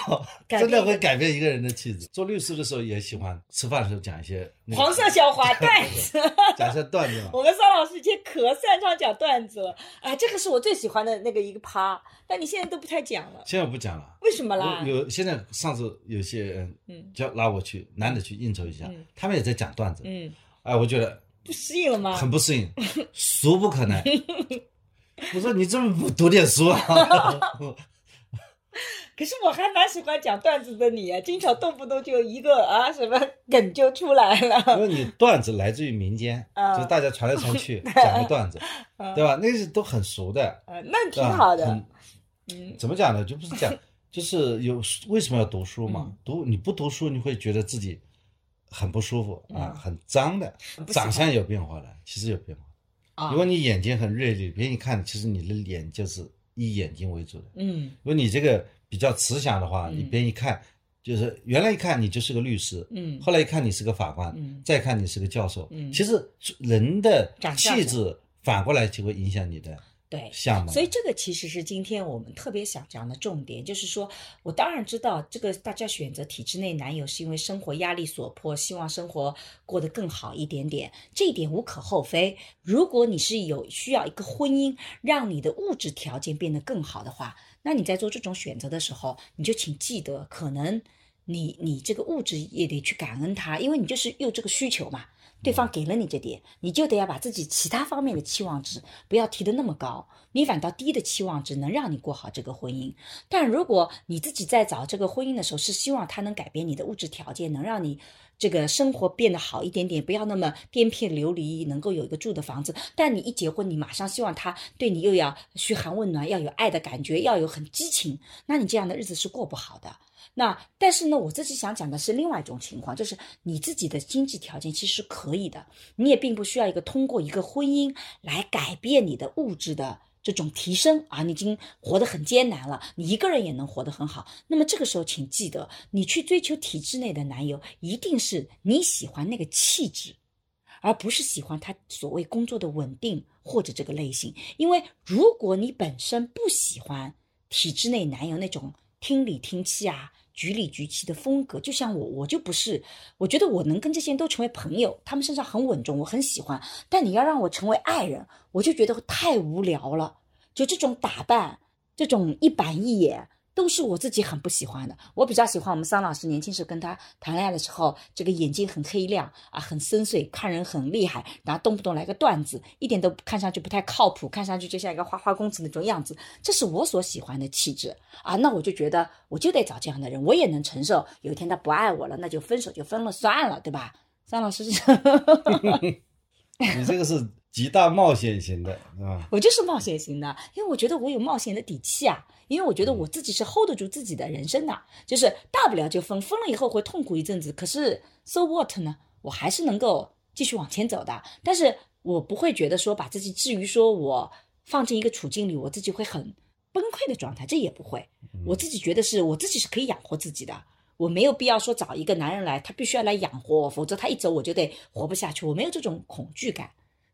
真的会改变一个人的气质。做律师的时候也喜欢吃饭的时候讲一些那个黄色笑话 段子，讲一些段子。我们桑老师以前可擅长讲段子了，哎，这个是我最喜欢的那个一个趴，但你现在都不太讲了，现在不讲了。为什么啦？有现在上次有些人嗯叫拉我去，男的去应酬一下嗯，他们也在讲段子。嗯，哎，我觉得不适应了吗？很不适应，俗不可耐。我说你这么不读点书啊？可是我还蛮喜欢讲段子的你，经常动不动就一个啊什么梗就出来了 因。为你段子来自于民间，嗯 就是大家传来传去 讲个段子，对吧？那是都很熟的，呃，那挺好的。嗯怎么讲呢？就不是讲，就是有为什么要读书嘛？嗯读你不读书，你会觉得自己很不舒服啊，嗯很脏的，长相有变化的，其实有变化。啊如果你眼睛很锐利，别人一看，其实你的脸就是以眼睛为主的。嗯如果你这个比较慈祥的话，嗯你别人一看，就是原来一看你就是个律师，嗯后来一看你是个法官，嗯再看你是个教授，嗯其实人的气质反过来就会影响你的对。相貌。所以这个其实是今天我们特别想讲的重点，就是说我当然知道这个大家选择体制内男友是因为生活压力所迫，希望生活过得更好一点点，这一点无可厚非。如果你是有需要一个婚姻让你的物质条件变得更好的话，那你在做这种选择的时候，你就请记得，可能你你这个物质也得去感恩他，因为你就是有这个需求嘛。对方给了你这点，你就得要把自己其他方面的期望值不要提得那么高，你反倒低的期望值能让你过好这个婚姻。但如果你自己在找这个婚姻的时候，是希望他能改变你的物质条件，能让你这个生活变得好一点点，不要那么颠沛流离，能够有一个住的房子。但你一结婚，你马上希望他对你又要嘘寒问暖，要有爱的感觉，要有很激情，那你这样的日子是过不好的。那但是呢，我自己想讲的是另外一种情况，就是你自己的经济条件其实可以的，你也并不需要一个通过一个婚姻来改变你的物质的这种提升啊，你已经活得很艰难了，你一个人也能活得很好。那么这个时候，请记得，你去追求体制内的男友，一定是你喜欢那个气质。而不是喜欢他所谓工作的稳定或者这个类型，因为如果你本身不喜欢体制内男友那种听里听气啊、局里局气的风格，就像我，我就不是。我觉得我能跟这些人都成为朋友，他们身上很稳重，我很喜欢。但你要让我成为爱人，我就觉得太无聊了。就这种打扮，这种一板一眼，都是我自己很不喜欢的。我比较喜欢我们桑老师年轻时跟他谈恋爱的时候，这个眼睛很黑亮啊，很深邃，看人很厉害，然后动不动来个段子，一点都看上去不太靠谱，看上去就像一个花花公子那种样子。这是我所喜欢的气质啊，那我就觉得我就得找这样的人，我也能承受。有一天他不爱我了，那就分手就分了算了，对吧？桑老师是。你这个是极大冒险型的，是吧？我就是冒险型的，因为我觉得我有冒险的底气啊，因为我觉得我自己是 hold 得住自己的人生的，就是大不了就分，分了以后会痛苦一阵子，可是 so what 呢？我还是能够继续往前走的，但是我不会觉得说把自己置于说我放进一个处境里，我自己会很崩溃的状态，这也不会，我自己觉得是我自己是可以养活自己的。我没有必要说找一个男人来，他必须要来养活我，否则他一走我就得活不下去。我没有这种恐惧感，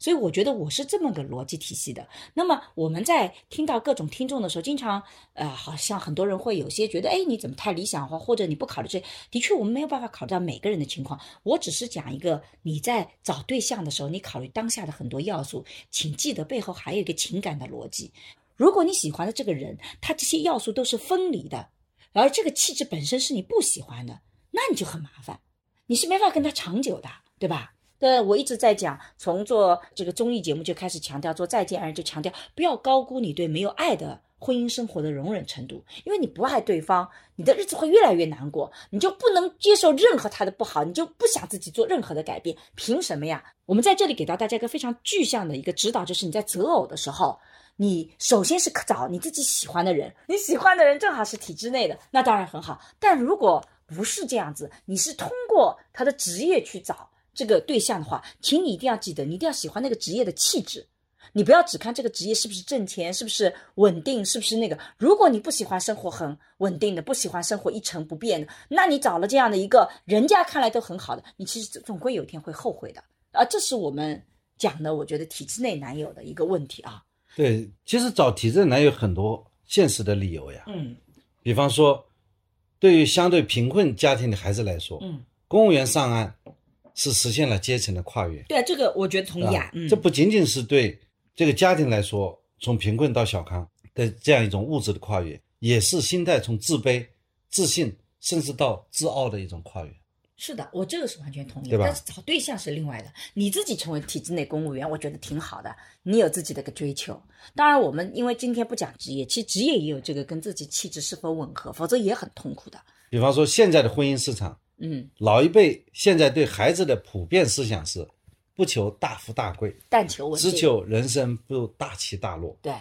所以我觉得我是这么个逻辑体系的。那么我们在听到各种听众的时候，经常呃，好像很多人会有些觉得，哎，你怎么太理想化，或者你不考虑这？的确，我们没有办法考虑到每个人的情况。我只是讲一个，你在找对象的时候，你考虑当下的很多要素，请记得背后还有一个情感的逻辑。如果你喜欢的这个人，他这些要素都是分离的。而这个气质本身是你不喜欢的，那你就很麻烦，你是没法跟他长久的，对吧？我一直在讲，从做这个综艺节目就开始强调，做再见爱人就强调，不要高估你对没有爱的婚姻生活的容忍程度，因为你不爱对方，你的日子会越来越难过，你就不能接受任何他的不好，你就不想自己做任何的改变，凭什么呀？我们在这里给到大家一个非常具象的一个指导，就是你在择偶的时候。你首先是找你自己喜欢的人，你喜欢的人正好是体制内的，那当然很好。但如果不是这样子，你是通过他的职业去找这个对象的话，请你一定要记得，你一定要喜欢那个职业的气质，你不要只看这个职业是不是挣钱，是不是稳定，是不是那个。如果你不喜欢生活很稳定的，不喜欢生活一成不变的，那你找了这样的一个人家看来都很好的，你其实总归有一天会后悔的啊。这是我们讲的，我觉得体制内男友的一个问题啊。对，其实找体制内男友很多现实的理由呀。嗯，比方说，对于相对贫困家庭的孩子来说，嗯，公务员上岸是实现了阶层的跨越。对啊，这个我觉得同意啊。嗯，这不仅仅是对这个家庭来说，从贫困到小康的这样一种物质的跨越，也是心态从自卑、自信，甚至到自傲的一种跨越。是的，我这个是完全同意。但是找对象是另外的，你自己成为体制内公务员，我觉得挺好的，你有自己的个追求。当然，我们因为今天不讲职业，其实职业也有这个跟自己气质是否吻合，否则也很痛苦的。比方说，现在的婚姻市场，嗯，老一辈现在对孩子的普遍思想是不求大富大贵，但求稳定。只求人生不大起大落。对，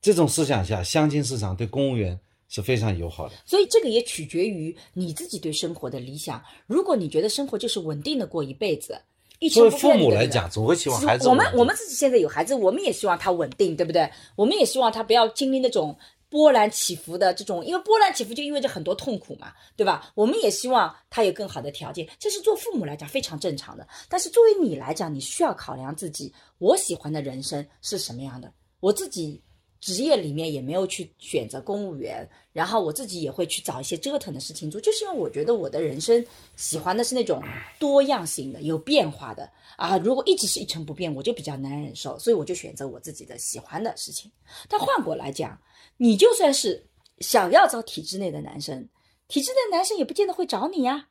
这种思想下，相亲市场对公务员是非常友好的。所以这个也取决于你自己对生活的理想。如果你觉得生活就是稳定的过一辈子，一作为父母来讲，总会希望孩子我们我们自己现在有孩子，我们也希望他稳定，对不对？我们也希望他不要经历那种波澜起伏的这种，因为波澜起伏就意味着很多痛苦嘛，对吧？我们也希望他有更好的条件，这是做父母来讲非常正常的。但是作为你来讲，你需要考量自己，我喜欢的人生是什么样的，我自己。职业里面也没有去选择公务员，然后我自己也会去找一些折腾的事情做，就是因为我觉得我的人生喜欢的是那种多样性的、有变化的啊。如果一直是一成不变，我就比较难忍受，所以我就选择我自己的喜欢的事情。但换过来讲，你就算是想要找体制内的男生，体制内的男生也不见得会找你呀。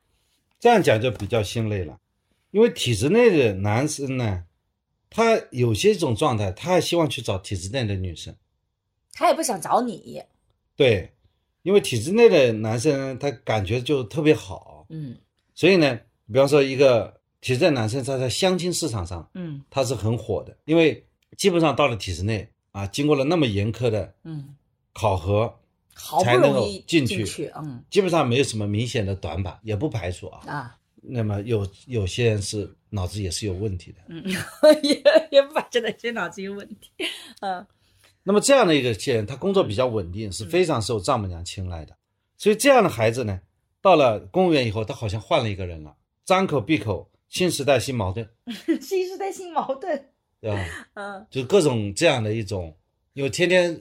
这样讲就比较心累了，因为体制内的男生呢，他有些种状态，他还希望去找体制内的女生。他也不想找你，对，因为体制内的男生他感觉就特别好，嗯。所以呢，比方说一个体制内男生他在相亲市场上嗯。他是很火的，因为基本上到了体制内啊，经过了那么严苛的嗯，考核，好不才能够容易进去，嗯。基本上没有什么明显的短板，也不排除啊。啊。那么有有些人是脑子也是有问题的，嗯，也也不把真的些脑子有问题，嗯那么这样的一个些人，他工作比较稳定，是非常受丈母娘青睐的。所以这样的孩子呢，到了公务员以后，他好像换了一个人了，张口闭口新时代新矛盾，新时代新矛盾，对吧？嗯，就各种这样的一种，因为天天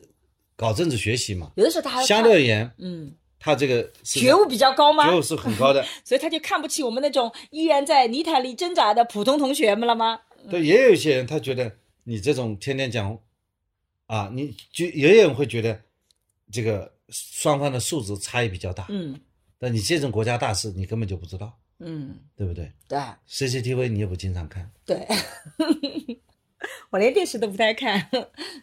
搞政治学习嘛，有的时候他还相对而言，嗯他这个觉悟比较高吗？觉悟是很高的。所以他就看不起我们那种依然在泥潭里挣扎的普通同学们了吗？对，也有一些人他觉得你这种天天讲，啊，你就也有人会觉得这个双方的素质差异比较大。嗯但你这种国家大事，你根本就不知道，嗯，对不对对？CCTV 你也不经常看，对，我连电视都不太看，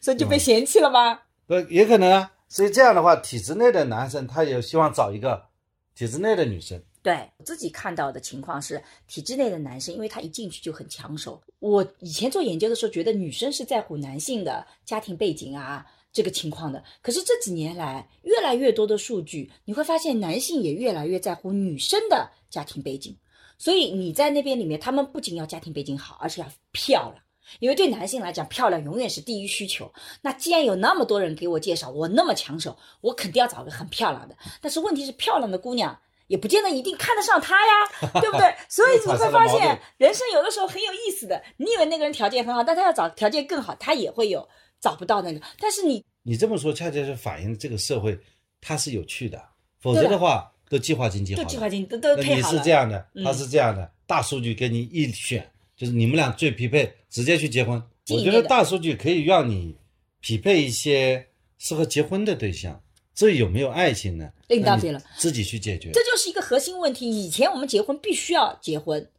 所以就被嫌弃了吗？呃，也可能啊。所以这样的话，体制内的男生他也希望找一个体制内的女生。对我自己看到的情况是，体制内的男生，因为他一进去就很抢手。我以前做研究的时候，觉得女生是在乎男性的家庭背景啊这个情况的。可是这几年来，越来越多的数据，你会发现男性也越来越在乎女生的家庭背景。所以你在那边里面，他们不仅要家庭背景好，而且要漂亮。因为对男性来讲，漂亮永远是第一需求。那既然有那么多人给我介绍，我那么抢手，我肯定要找个很漂亮的。但是问题是，漂亮的姑娘也不见得一定看得上他呀，对不对？所以你会发现，人生有的时候很有意思的。你以为那个人条件很好，但他要找条件更好，他也会有找不到那个。但是你你这么说，恰恰是反映这个社会它是有趣的，否则的话都计划经济好了。都计划经济都都配好了，是这样的，嗯他是这样的，大数据给你一选，就是你们俩最匹配，直接去结婚。我觉得大数据可以让你匹配一些适合结婚的对象，至于有没有爱情呢？另当别论自己去解决。这就是一个核心问题。以前我们结婚必须要结婚，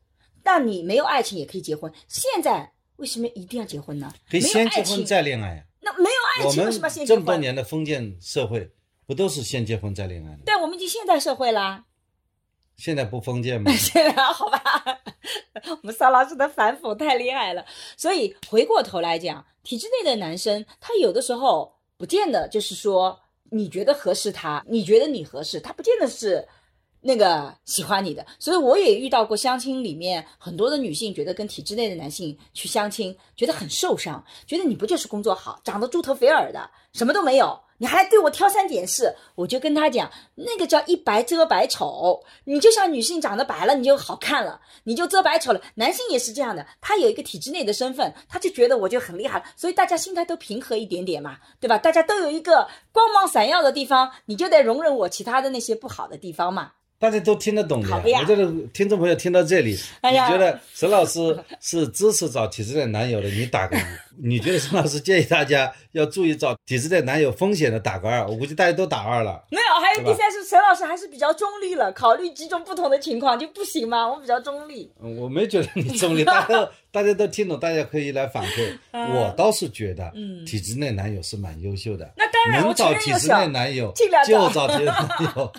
但你没有爱情也可以结婚。现在为什么一定要结婚呢？可以先结婚，再恋爱啊。那没有爱情为什么要们先结婚？这么多年的封建社会，不都是先结婚再恋爱的？但我们已经现代社会啦，现在不封建吗？现在好吧，我们邵老师的反腐太厉害了。所以回过头来讲，体制内的男生，他有的时候不见得就是说你觉得合适他，你觉得你合适，他不见得是那个喜欢你的。所以我也遇到过相亲里面很多的女性觉得跟体制内的男性去相亲，觉得很受伤，觉得你不就是工作好，长得猪头肥耳的，什么都没有。你还对我挑三拣四，我就跟他讲，那个叫一白遮百丑。你就像女性长得白了，你就好看了，你就遮百丑了。男性也是这样的，他有一个体制内的身份，他就觉得我就很厉害，所以大家心态都平和一点点嘛，对吧？大家都有一个光芒闪耀的地方，你就得容忍我其他的那些不好的地方嘛。大家都听得懂的我觉得听众朋友听到这里，哎你觉得沈老师 是支持找体制内男友的，你打个一；你觉得沈老师建议大家要注意找体制内男友风险的，打个二。我估计大家都打二了。没有，还有第三是沈老师还是比较中立了，考虑几种不同的情况就不行吗？我比较中立。嗯我没觉得你中立，大家都大家都听懂，大家可以来反馈。我倒是觉得，嗯体制内男友是蛮优秀的。那当然，我能找体制。内男友 就找体制内男友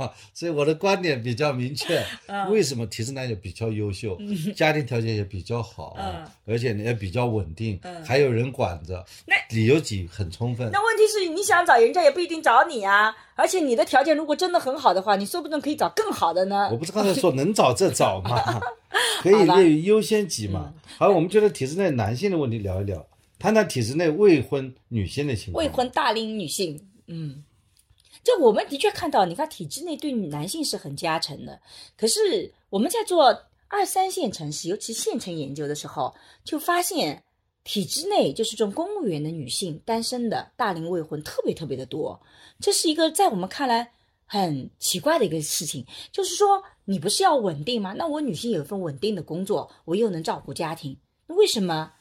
啊，所以我的观点比较明确。嗯为什么体制男友比较优秀，家庭条件也比较好，嗯而且呢也比较稳定，嗯还有人管着那，理由几很充分。那问题是，你想找人家也不一定找你啊，而且你的条件如果真的很好的话，你说不定可以找更好的呢我。不是刚才说能找这找吗？可以列于优先级嘛。好，我们觉得体制内男性的问题聊一聊，谈谈体制内未婚女性的情况。未婚大龄女性，嗯，就我们的确看到，你看体制内对男性是很加成的，可是我们在做二三线城市，尤其县城研究的时候，就发现体制内就是这种公务员的女性单身的大龄未婚特别特别的多，这是一个在我们看来很奇怪的一个事情，就是说你不是要稳定吗？那我女性有一份稳定的工作，我又能照顾家庭，那为什么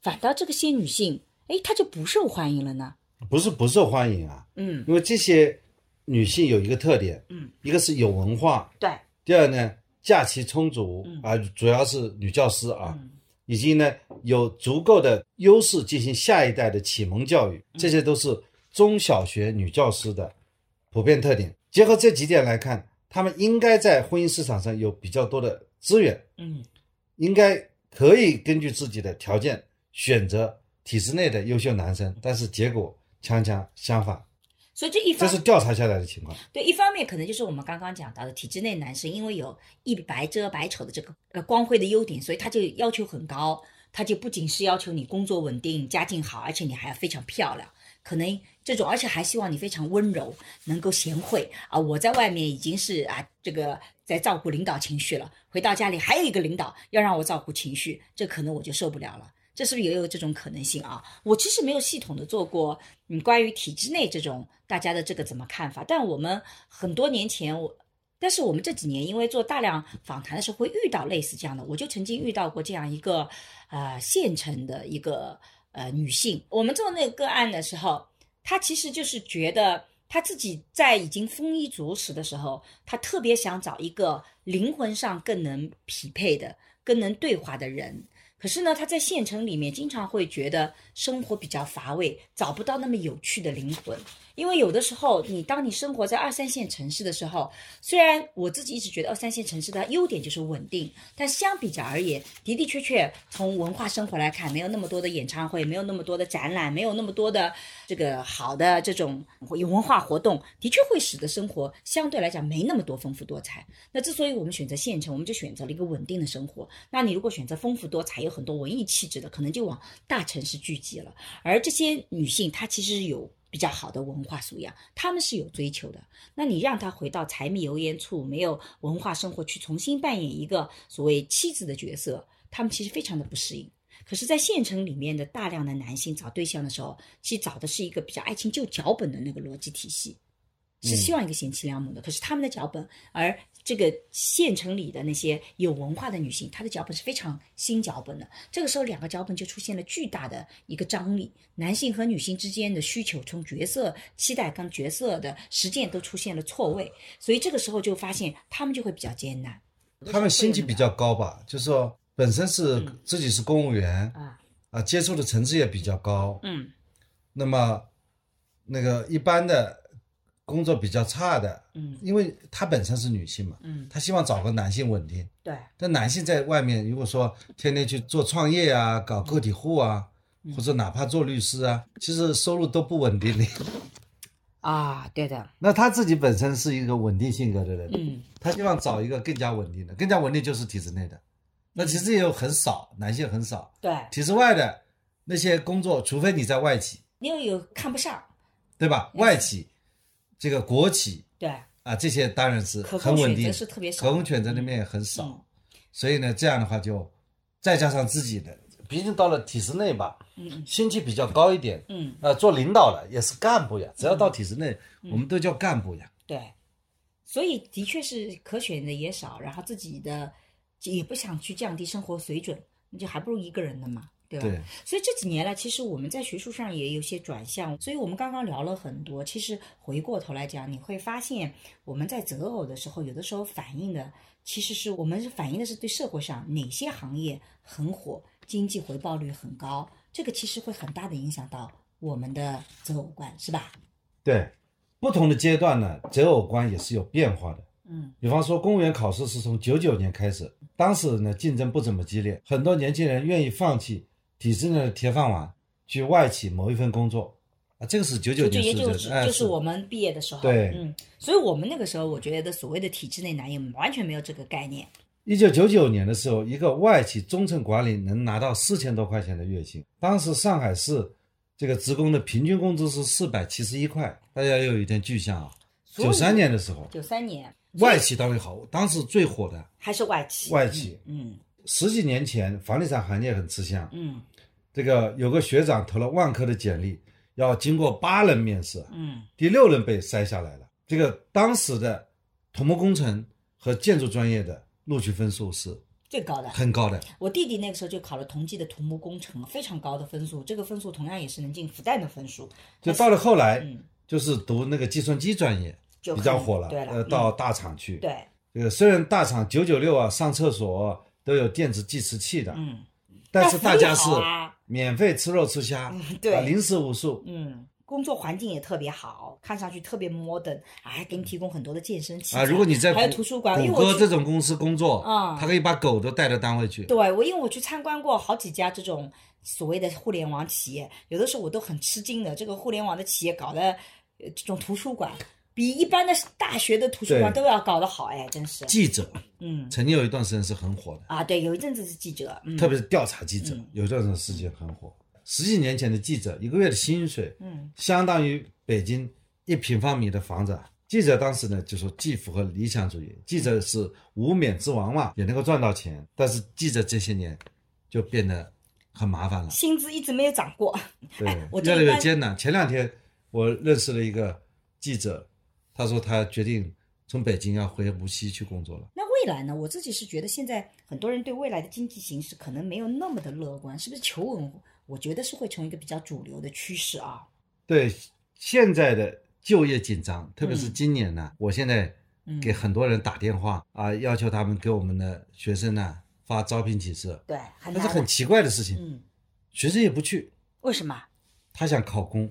反倒这个些女性，哎，她就不受欢迎了呢？不是不受欢迎啊，嗯，因为这些女性有一个特点，嗯，一个是有文化，对，第二呢假期充足嗯。啊，主要是女教师啊，嗯。以及呢有足够的优势进行下一代的启蒙教育，嗯。这些都是中小学女教师的普遍特点。结合这几点来看，她们应该在婚姻市场上有比较多的资源，嗯。应该可以根据自己的条件选择体制内的优秀男生，但是结果恰恰相反，所以这一这是调查下来的情况。对一方面可能就是我们刚刚讲到的体制内男生，因为有一白遮百丑的这个呃光辉的优点，所以他就要求很高，他就不仅是要求你工作稳定、家境好，而且你还要非常漂亮。可能这种，而且还希望你非常温柔，能够贤惠啊！我在外面已经是啊，这个在照顾领导情绪了，回到家里还有一个领导要让我照顾情绪，这可能我就受不了了。这是不是也有这种可能性啊？我其实没有系统的做过，嗯，关于体制内这种大家的这个怎么看法？但我们很多年前我。但是我们这几年因为做大量访谈的时候，会遇到类似这样的，我就曾经遇到过这样一个呃县城的一个呃女性。我们做那个个案的时候，她其实就是觉得她自己在已经丰衣足食的时候，她特别想找一个灵魂上更能匹配的、更能对话的人。可是呢，他在县城里面经常会觉得生活比较乏味，找不到那么有趣的灵魂。因为有的时候，你当你生活在二三线城市的时候，虽然我自己一直觉得二三线城市的优点就是稳定，但相比较而言，的的确确从文化生活来看，没有那么多的演唱会，没有那么多的展览，没有那么多的这个好的这种有文化活动，的确会使得生活相对来讲没那么多丰富多彩。那之所以我们选择县城，我们就选择了一个稳定的生活。那你如果选择丰富多彩、有很多文艺气质的，可能就往大城市聚集了。而这些女性，她其实有。比较好的文化素养，他们是有追求的。那你让他回到柴米油盐处，没有文化生活，去重新扮演一个所谓妻子的角色，他们其实非常的不适应。可是，在县城里面的大量的男性找对象的时候，其实找的是一个比较爱情旧脚本的那个逻辑体系。是希望一个贤妻良母的，可是他们的脚本，而这个县城里的那些有文化的女性，她的脚本是非常新脚本的。这个时候，两个脚本就出现了巨大的一个张力，男性和女性之间的需求，从角色期待跟角色的实践都出现了错位，所以这个时候就发现他们就会比较艰难。他们心气比较高吧，就是说本身是自己是公务员啊啊，接触的层次也比较高，嗯那么那个一般的。工作比较差的，嗯。因为她本身是女性嘛，嗯，她希望找个男性稳定。对，但男性在外面，如果说天天去做创业啊，搞个体户啊，嗯。或者哪怕做律师啊，其实收入都不稳定的。啊，对的，那她自己本身是一个稳定性格的人，嗯。他希望找一个更加稳定的，更加稳定就是体制内的。那其实也有很少，男性很少，对，体制外的那些工作，除非你在外企，你又有看不上，对吧？外企，这个国企对，啊，这些当然是很稳定，是特别少可供选择里面也很少。嗯。所以呢，这样的话就再加上自己的，毕竟到了体制内吧，嗯薪级比较高一点，嗯，呃，做领导了也是干部呀，只要到体制内，我们都叫干部呀。对，所以的确是可选的也少，然后自己的也不想去降低生活水准，那就还不如一个人的嘛，对吧？对，所以这几年来，其实我们在学术上也有些转向。所以我们刚刚聊了很多，其实回过头来讲，你会发现我们在择偶的时候，有的时候反映的其实是我们是反映的是对社会上哪些行业很火，经济回报率很高，这个其实会很大的影响到我们的择偶观，是吧？对，不同的阶段呢，择偶观也是有变化的。嗯比方说，公务员考试是从九九年开始，当时呢竞争不怎么激烈，很多年轻人愿意放弃体制内的铁饭碗，去外企谋一份工作啊。这个是九九就年就是，哎就是我们毕业的时候，对嗯，所以我们那个时候，我觉得所谓的体制内男友完全没有这个概念，一九九九年的时候，一个外企中层管理能拿到四千多块钱的月薪。当时上海市这个职工的平均工资是四百七十一块，大家要有一点具象啊。九三年的时候，九三年外企单位好，当时最火的还是外企，外企。嗯十几年前，房地产行业很吃香，嗯这个有个学长投了万科的简历，要经过八轮面试，嗯第六轮被筛下来了。这个当时的土木工程和建筑专业的录取分数是最高的。很高的。我弟弟那个时候就考了同济的土木工程，非常高的分数，这个分数同样也是能进复旦的分数。就到了后来，嗯，就是读那个计算机专业就比较火了，对了，呃，嗯到大厂去。对，这个虽然大厂九九六啊，上厕所都有电子计时器的，嗯，但是大家是免费吃肉吃虾，对啊零食无数。嗯，工作环境也特别好，看上去特别 modern，还给你提供很多的健身器材啊，如果你在还有图书馆，谷歌这种公司工作，嗯他可以把狗都带到单位去。对我，因为我去参观过好几家这种所谓的互联网企业，有的时候我都很吃惊的。这个互联网的企业搞的呃这种图书馆，比一般的大学的图书馆都要搞得好，哎，真是。记者嗯曾经有一段时间是很火的，啊，对，有一阵子是记者，嗯，特别是调查记者嗯，有一段时间很火。十几年前的记者一个月的薪水，嗯相当于北京一平方米的房子。记者当时呢就说既符合理想主义，记者是无冕之王嘛，也能够赚到钱。但是记者这些年就变得很麻烦了，薪资一直没有涨过。对 哎，我这越来越艰难。前两天我认识了一个记者，他说他决定从北京要回无锡去工作了。那未来呢？我自己是觉得现在很多人对未来的经济形势可能没有那么的乐观，是不是求稳？我觉得是会成为一个比较主流的趋势啊。对现在的就业紧张，特别是嗯今年呢，我现在嗯给很多人打电话啊，要求他们给我们的学生呢发招聘启事，对。但是很奇怪的事情，嗯，学生也不去，为什么？他想考公，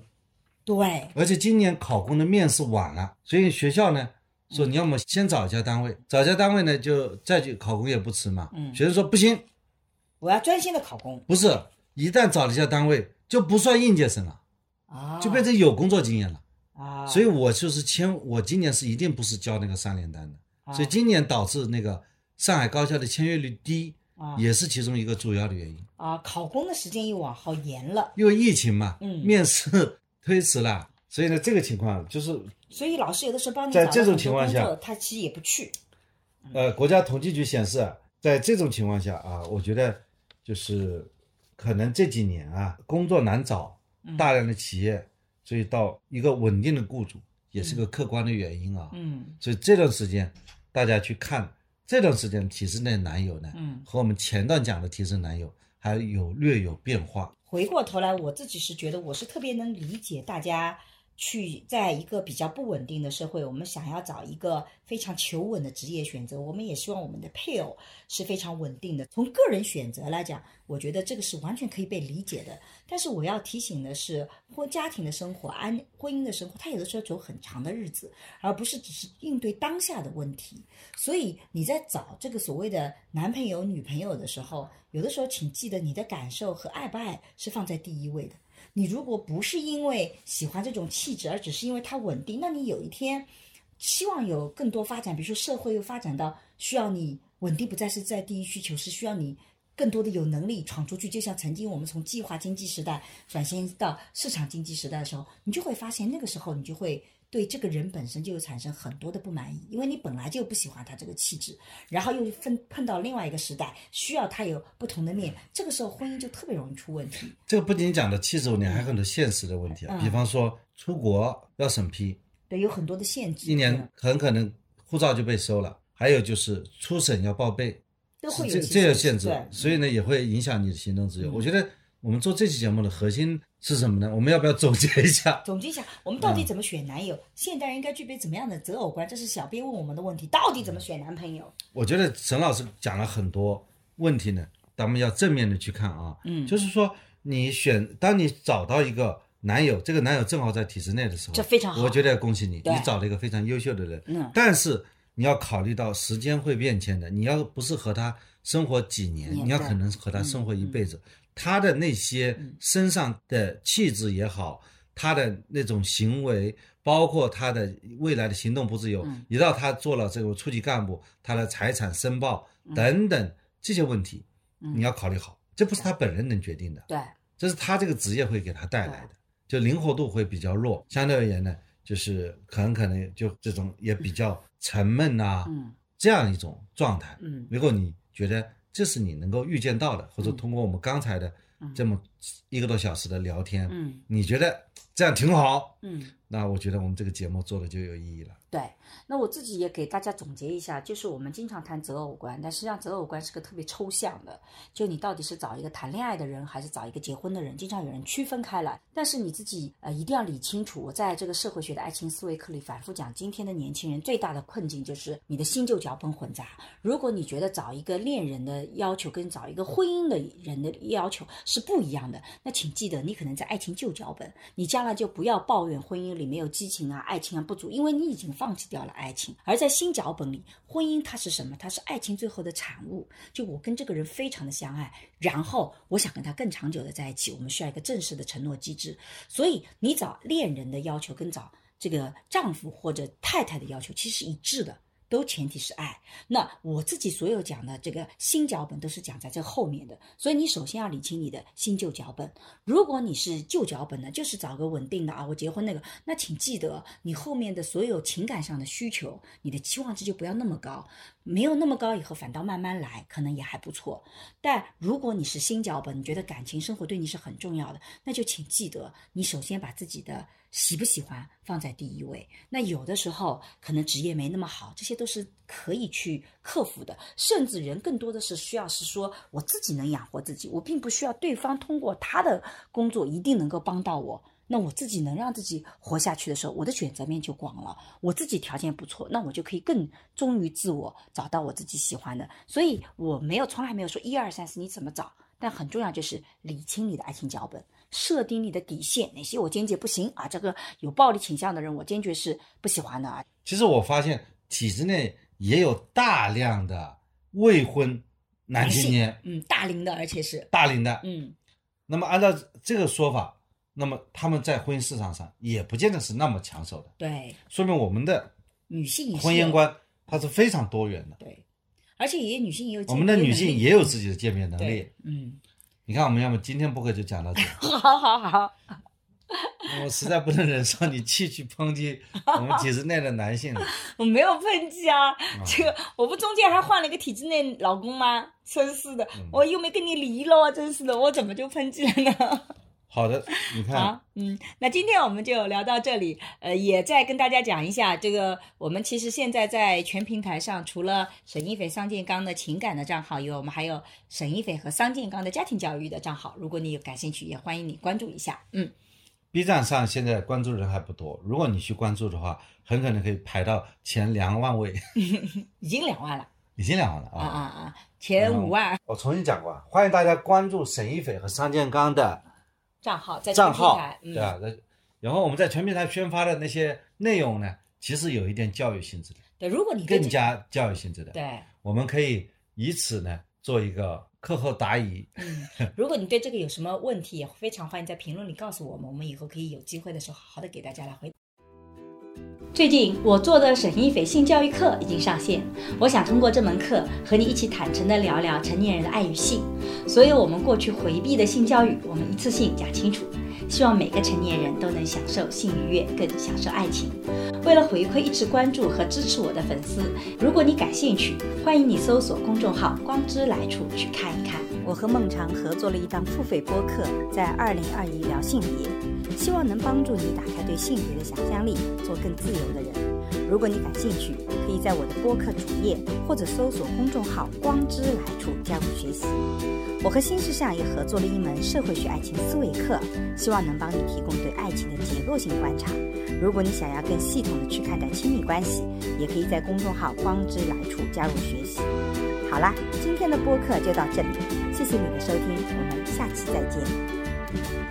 对，而且今年考公的面试晚了，所以学校呢说你要么先找一家单位，找一家单位呢就再去考公也不迟嘛。嗯。学生说不行，我要专心的考公。不是，一旦找了一家单位就不算应届生了，啊，就变成有工作经验了。啊，所以我就是签，我今年是一定不是交那个三联单的，啊。所以今年导致那个上海高校的签约率低，啊。也是其中一个主要的原因。啊，考公的时间又往好延了，因为疫情嘛，嗯。面试推迟了，所以呢，这个情况就是所以老师有的时候帮你在这种情况下他其实也不去。呃，国家统计局显示，啊，在这种情况下啊，我觉得就是可能这几年啊，工作难找，大量的企业，所以到一个稳定的雇主也是个客观的原因啊。嗯所以这段时间大家去看这段时间提升的男友呢，嗯，和我们前段讲的提升男友还有略有变化。回过头来，我自己是觉得我是特别能理解大家去在一个比较不稳定的社会，我们想要找一个非常求稳的职业选择，我们也希望我们的配偶是非常稳定的。从个人选择来讲，我觉得这个是完全可以被理解的。但是我要提醒的是，婚家庭的生活、安婚姻的生活，它有的时候走很长的日子，而不是只是应对当下的问题。所以你在找这个所谓的男朋友、女朋友的时候，有的时候请记得你的感受和爱不爱是放在第一位的。你如果不是因为喜欢这种气质，而只是因为它稳定，那你有一天希望有更多发展，比如说社会又发展到需要你稳定不再是在第一需求，是需要你更多的有能力闯出去。就像曾经我们从计划经济时代转型到市场经济时代的时候，你就会发现那个时候你就会。对这个人本身就有产生很多的不满意，因为你本来就不喜欢他这个气质，然后又分碰到另外一个时代，需要他有不同的面，这个时候婚姻就特别容易出问题。这个不仅讲的气质问题，还有很多现实的问题啊，嗯比方说出国要审批，对，有很多的限制，一年很可能护照就被收了，还有就是初审要报备，都会有这一些这有限制，所以呢也会影响你的行动自由。嗯我觉得我们做这期节目的核心是什么呢？我们要不要总结一下？总结一下，我们到嗯底怎么选男友？现代人应该具备怎么样的择偶观？这是小编问我们的问题。到底怎么选男朋友？我觉得沈老师讲了很多问题呢，咱们要正面的去看啊。嗯就是说你选，当你找到一个男友，这个男友正好在体制内的时候，这非常好我觉得要恭喜你，你找了一个非常优秀的人。嗯但是你要考虑到时间会变迁的，你要不是和他生活几年，年你要可能和他生活一辈子。他的那些身上的气质也好，他的那种行为，包括他的未来的行动不自由，嗯。一到他做了这个初级干部，他的财产申报等等这些问题，嗯。你要考虑好，这不是他本人能决定的，对，这是他这个职业会给他带来的，就灵活度会比较弱，相对而言呢，就是很可能就这种也比较沉闷呐、嗯。这样一种状态。嗯。如果你觉得这是你能够预见到的，或者通过我们刚才的这么一个多小时的聊天，嗯。你觉得这样挺好，嗯，那我觉得我们这个节目做的就有意义了。对。那我自己也给大家总结一下，就是我们经常谈择偶观，但实际上择偶观是个特别抽象的，就你到底是找一个谈恋爱的人，还是找一个结婚的人，经常有人区分开来。但是你自己呃一定要理清楚。我在这个社会学的爱情思维课里反复讲，今天的年轻人最大的困境就是你的新旧脚本混杂。如果你觉得找一个恋人的要求跟找一个婚姻的人的要求是不一样的，那请记得你可能在爱情旧脚本，你将来就不要抱怨婚姻里没有激情啊、爱情啊不足，因为你已经放弃掉了爱情。而在新脚本里，婚姻它是什么？它是爱情最后的产物。就我跟这个人非常的相爱，然后我想跟他更长久的在一起，我们需要一个正式的承诺机制。所以你找恋人的要求跟找这个丈夫或者太太的要求其实是一致的。都前提是爱。那我自己所有讲的这个新脚本都是讲在这后面的，所以你首先要理清你的新旧脚本。如果你是旧脚本呢，就是找个稳定的啊，我结婚那个，那请记得你后面的所有情感上的需求，你的期望值就不要那么高，没有那么高以后反倒慢慢来，可能也还不错。但如果你是新脚本，你觉得感情生活对你是很重要的，那就请记得，你首先把自己的喜不喜欢放在第一位。那有的时候可能职业没那么好，这些都是可以去克服的。甚至人更多的是需要是说我自己能养活自己，我并不需要对方通过他的工作一定能够帮到我。那我自己能让自己活下去的时候，我的选择面就广了。我自己条件不错，那我就可以更忠于自我，找到我自己喜欢的。所以我没有从来没有说一二三四你怎么找，但很重要就是理清你的爱情脚本，设定你的底线，哪些我坚决不行啊？这个有暴力倾向的人，我坚决是不喜欢的啊。其实我发现体制内也有大量的未婚男青年，嗯，大龄的，而且是大龄的，嗯，那么按照这个说法，那么他们在婚姻市场上也不见得是那么抢手的，对，说明我们的女性婚姻观它是非常多元的。对，而且也女性也有我们的女性也有自己的鉴别能力。，嗯，你看，我们要么今天播客就讲到这，好好好，我实在不能忍受你继续抨击我们体制内的男性了。我没有抨击啊，这个我不中间还换了一个体制内老公吗？真是的，嗯我又没跟你离了，真是的，我怎么就抨击了呢？好的，你看。好，，嗯，那今天我们就聊到这里，呃，也再跟大家讲一下，这个我们其实现在在全平台上，除了沈一斐、桑建刚的情感的账号以外，我们还有沈一斐和桑建刚的家庭教育的账号，如果你有感兴趣，也欢迎你关注一下。嗯，B 站上现在关注人还不多，如果你去关注的话，很可能可以排到前两万位，已经两万了。已经两万了啊。啊啊！啊，前五万。我重新讲过，啊，欢迎大家关注沈一斐和桑建刚的账号在全账号平台，，嗯对啊？那然后我们在全平台宣发的那些内容呢，其实有一点教育性质的，对，如果你对更加教育性质的。对，我们可以以此呢做一个课后答疑。嗯，如果你对这个有什么问题，也非常欢迎在评论里告诉我们，我们以后可以有机会的时候好好的给大家来回答。最近我做的沈一斐性教育课已经上线，我想通过这门课和你一起坦诚地聊聊成年人的爱与性，所有我们过去回避的性教育，我们一次性讲清楚。希望每个成年人都能享受性愉悦，更享受爱情。为了回馈一直关注和支持我的粉丝，如果你感兴趣，欢迎你搜索公众号“光之来处”去看一看。我和孟尝合作了一档付费播客，在二零二一聊性别，希望能帮助你打开对性别的想象力，做更自由的人。如果你感兴趣，可以在我的播客主页或者搜索公众号“光之来处”加入学习。我和新世相也合作了一门社会学爱情思维课，希望能帮你提供对爱情的结构性观察。如果你想要更系统的去看待亲密关系，也可以在公众号“光之来处”加入学习。好啦，今天的播客就到这里，谢谢你的收听，我们下期再见。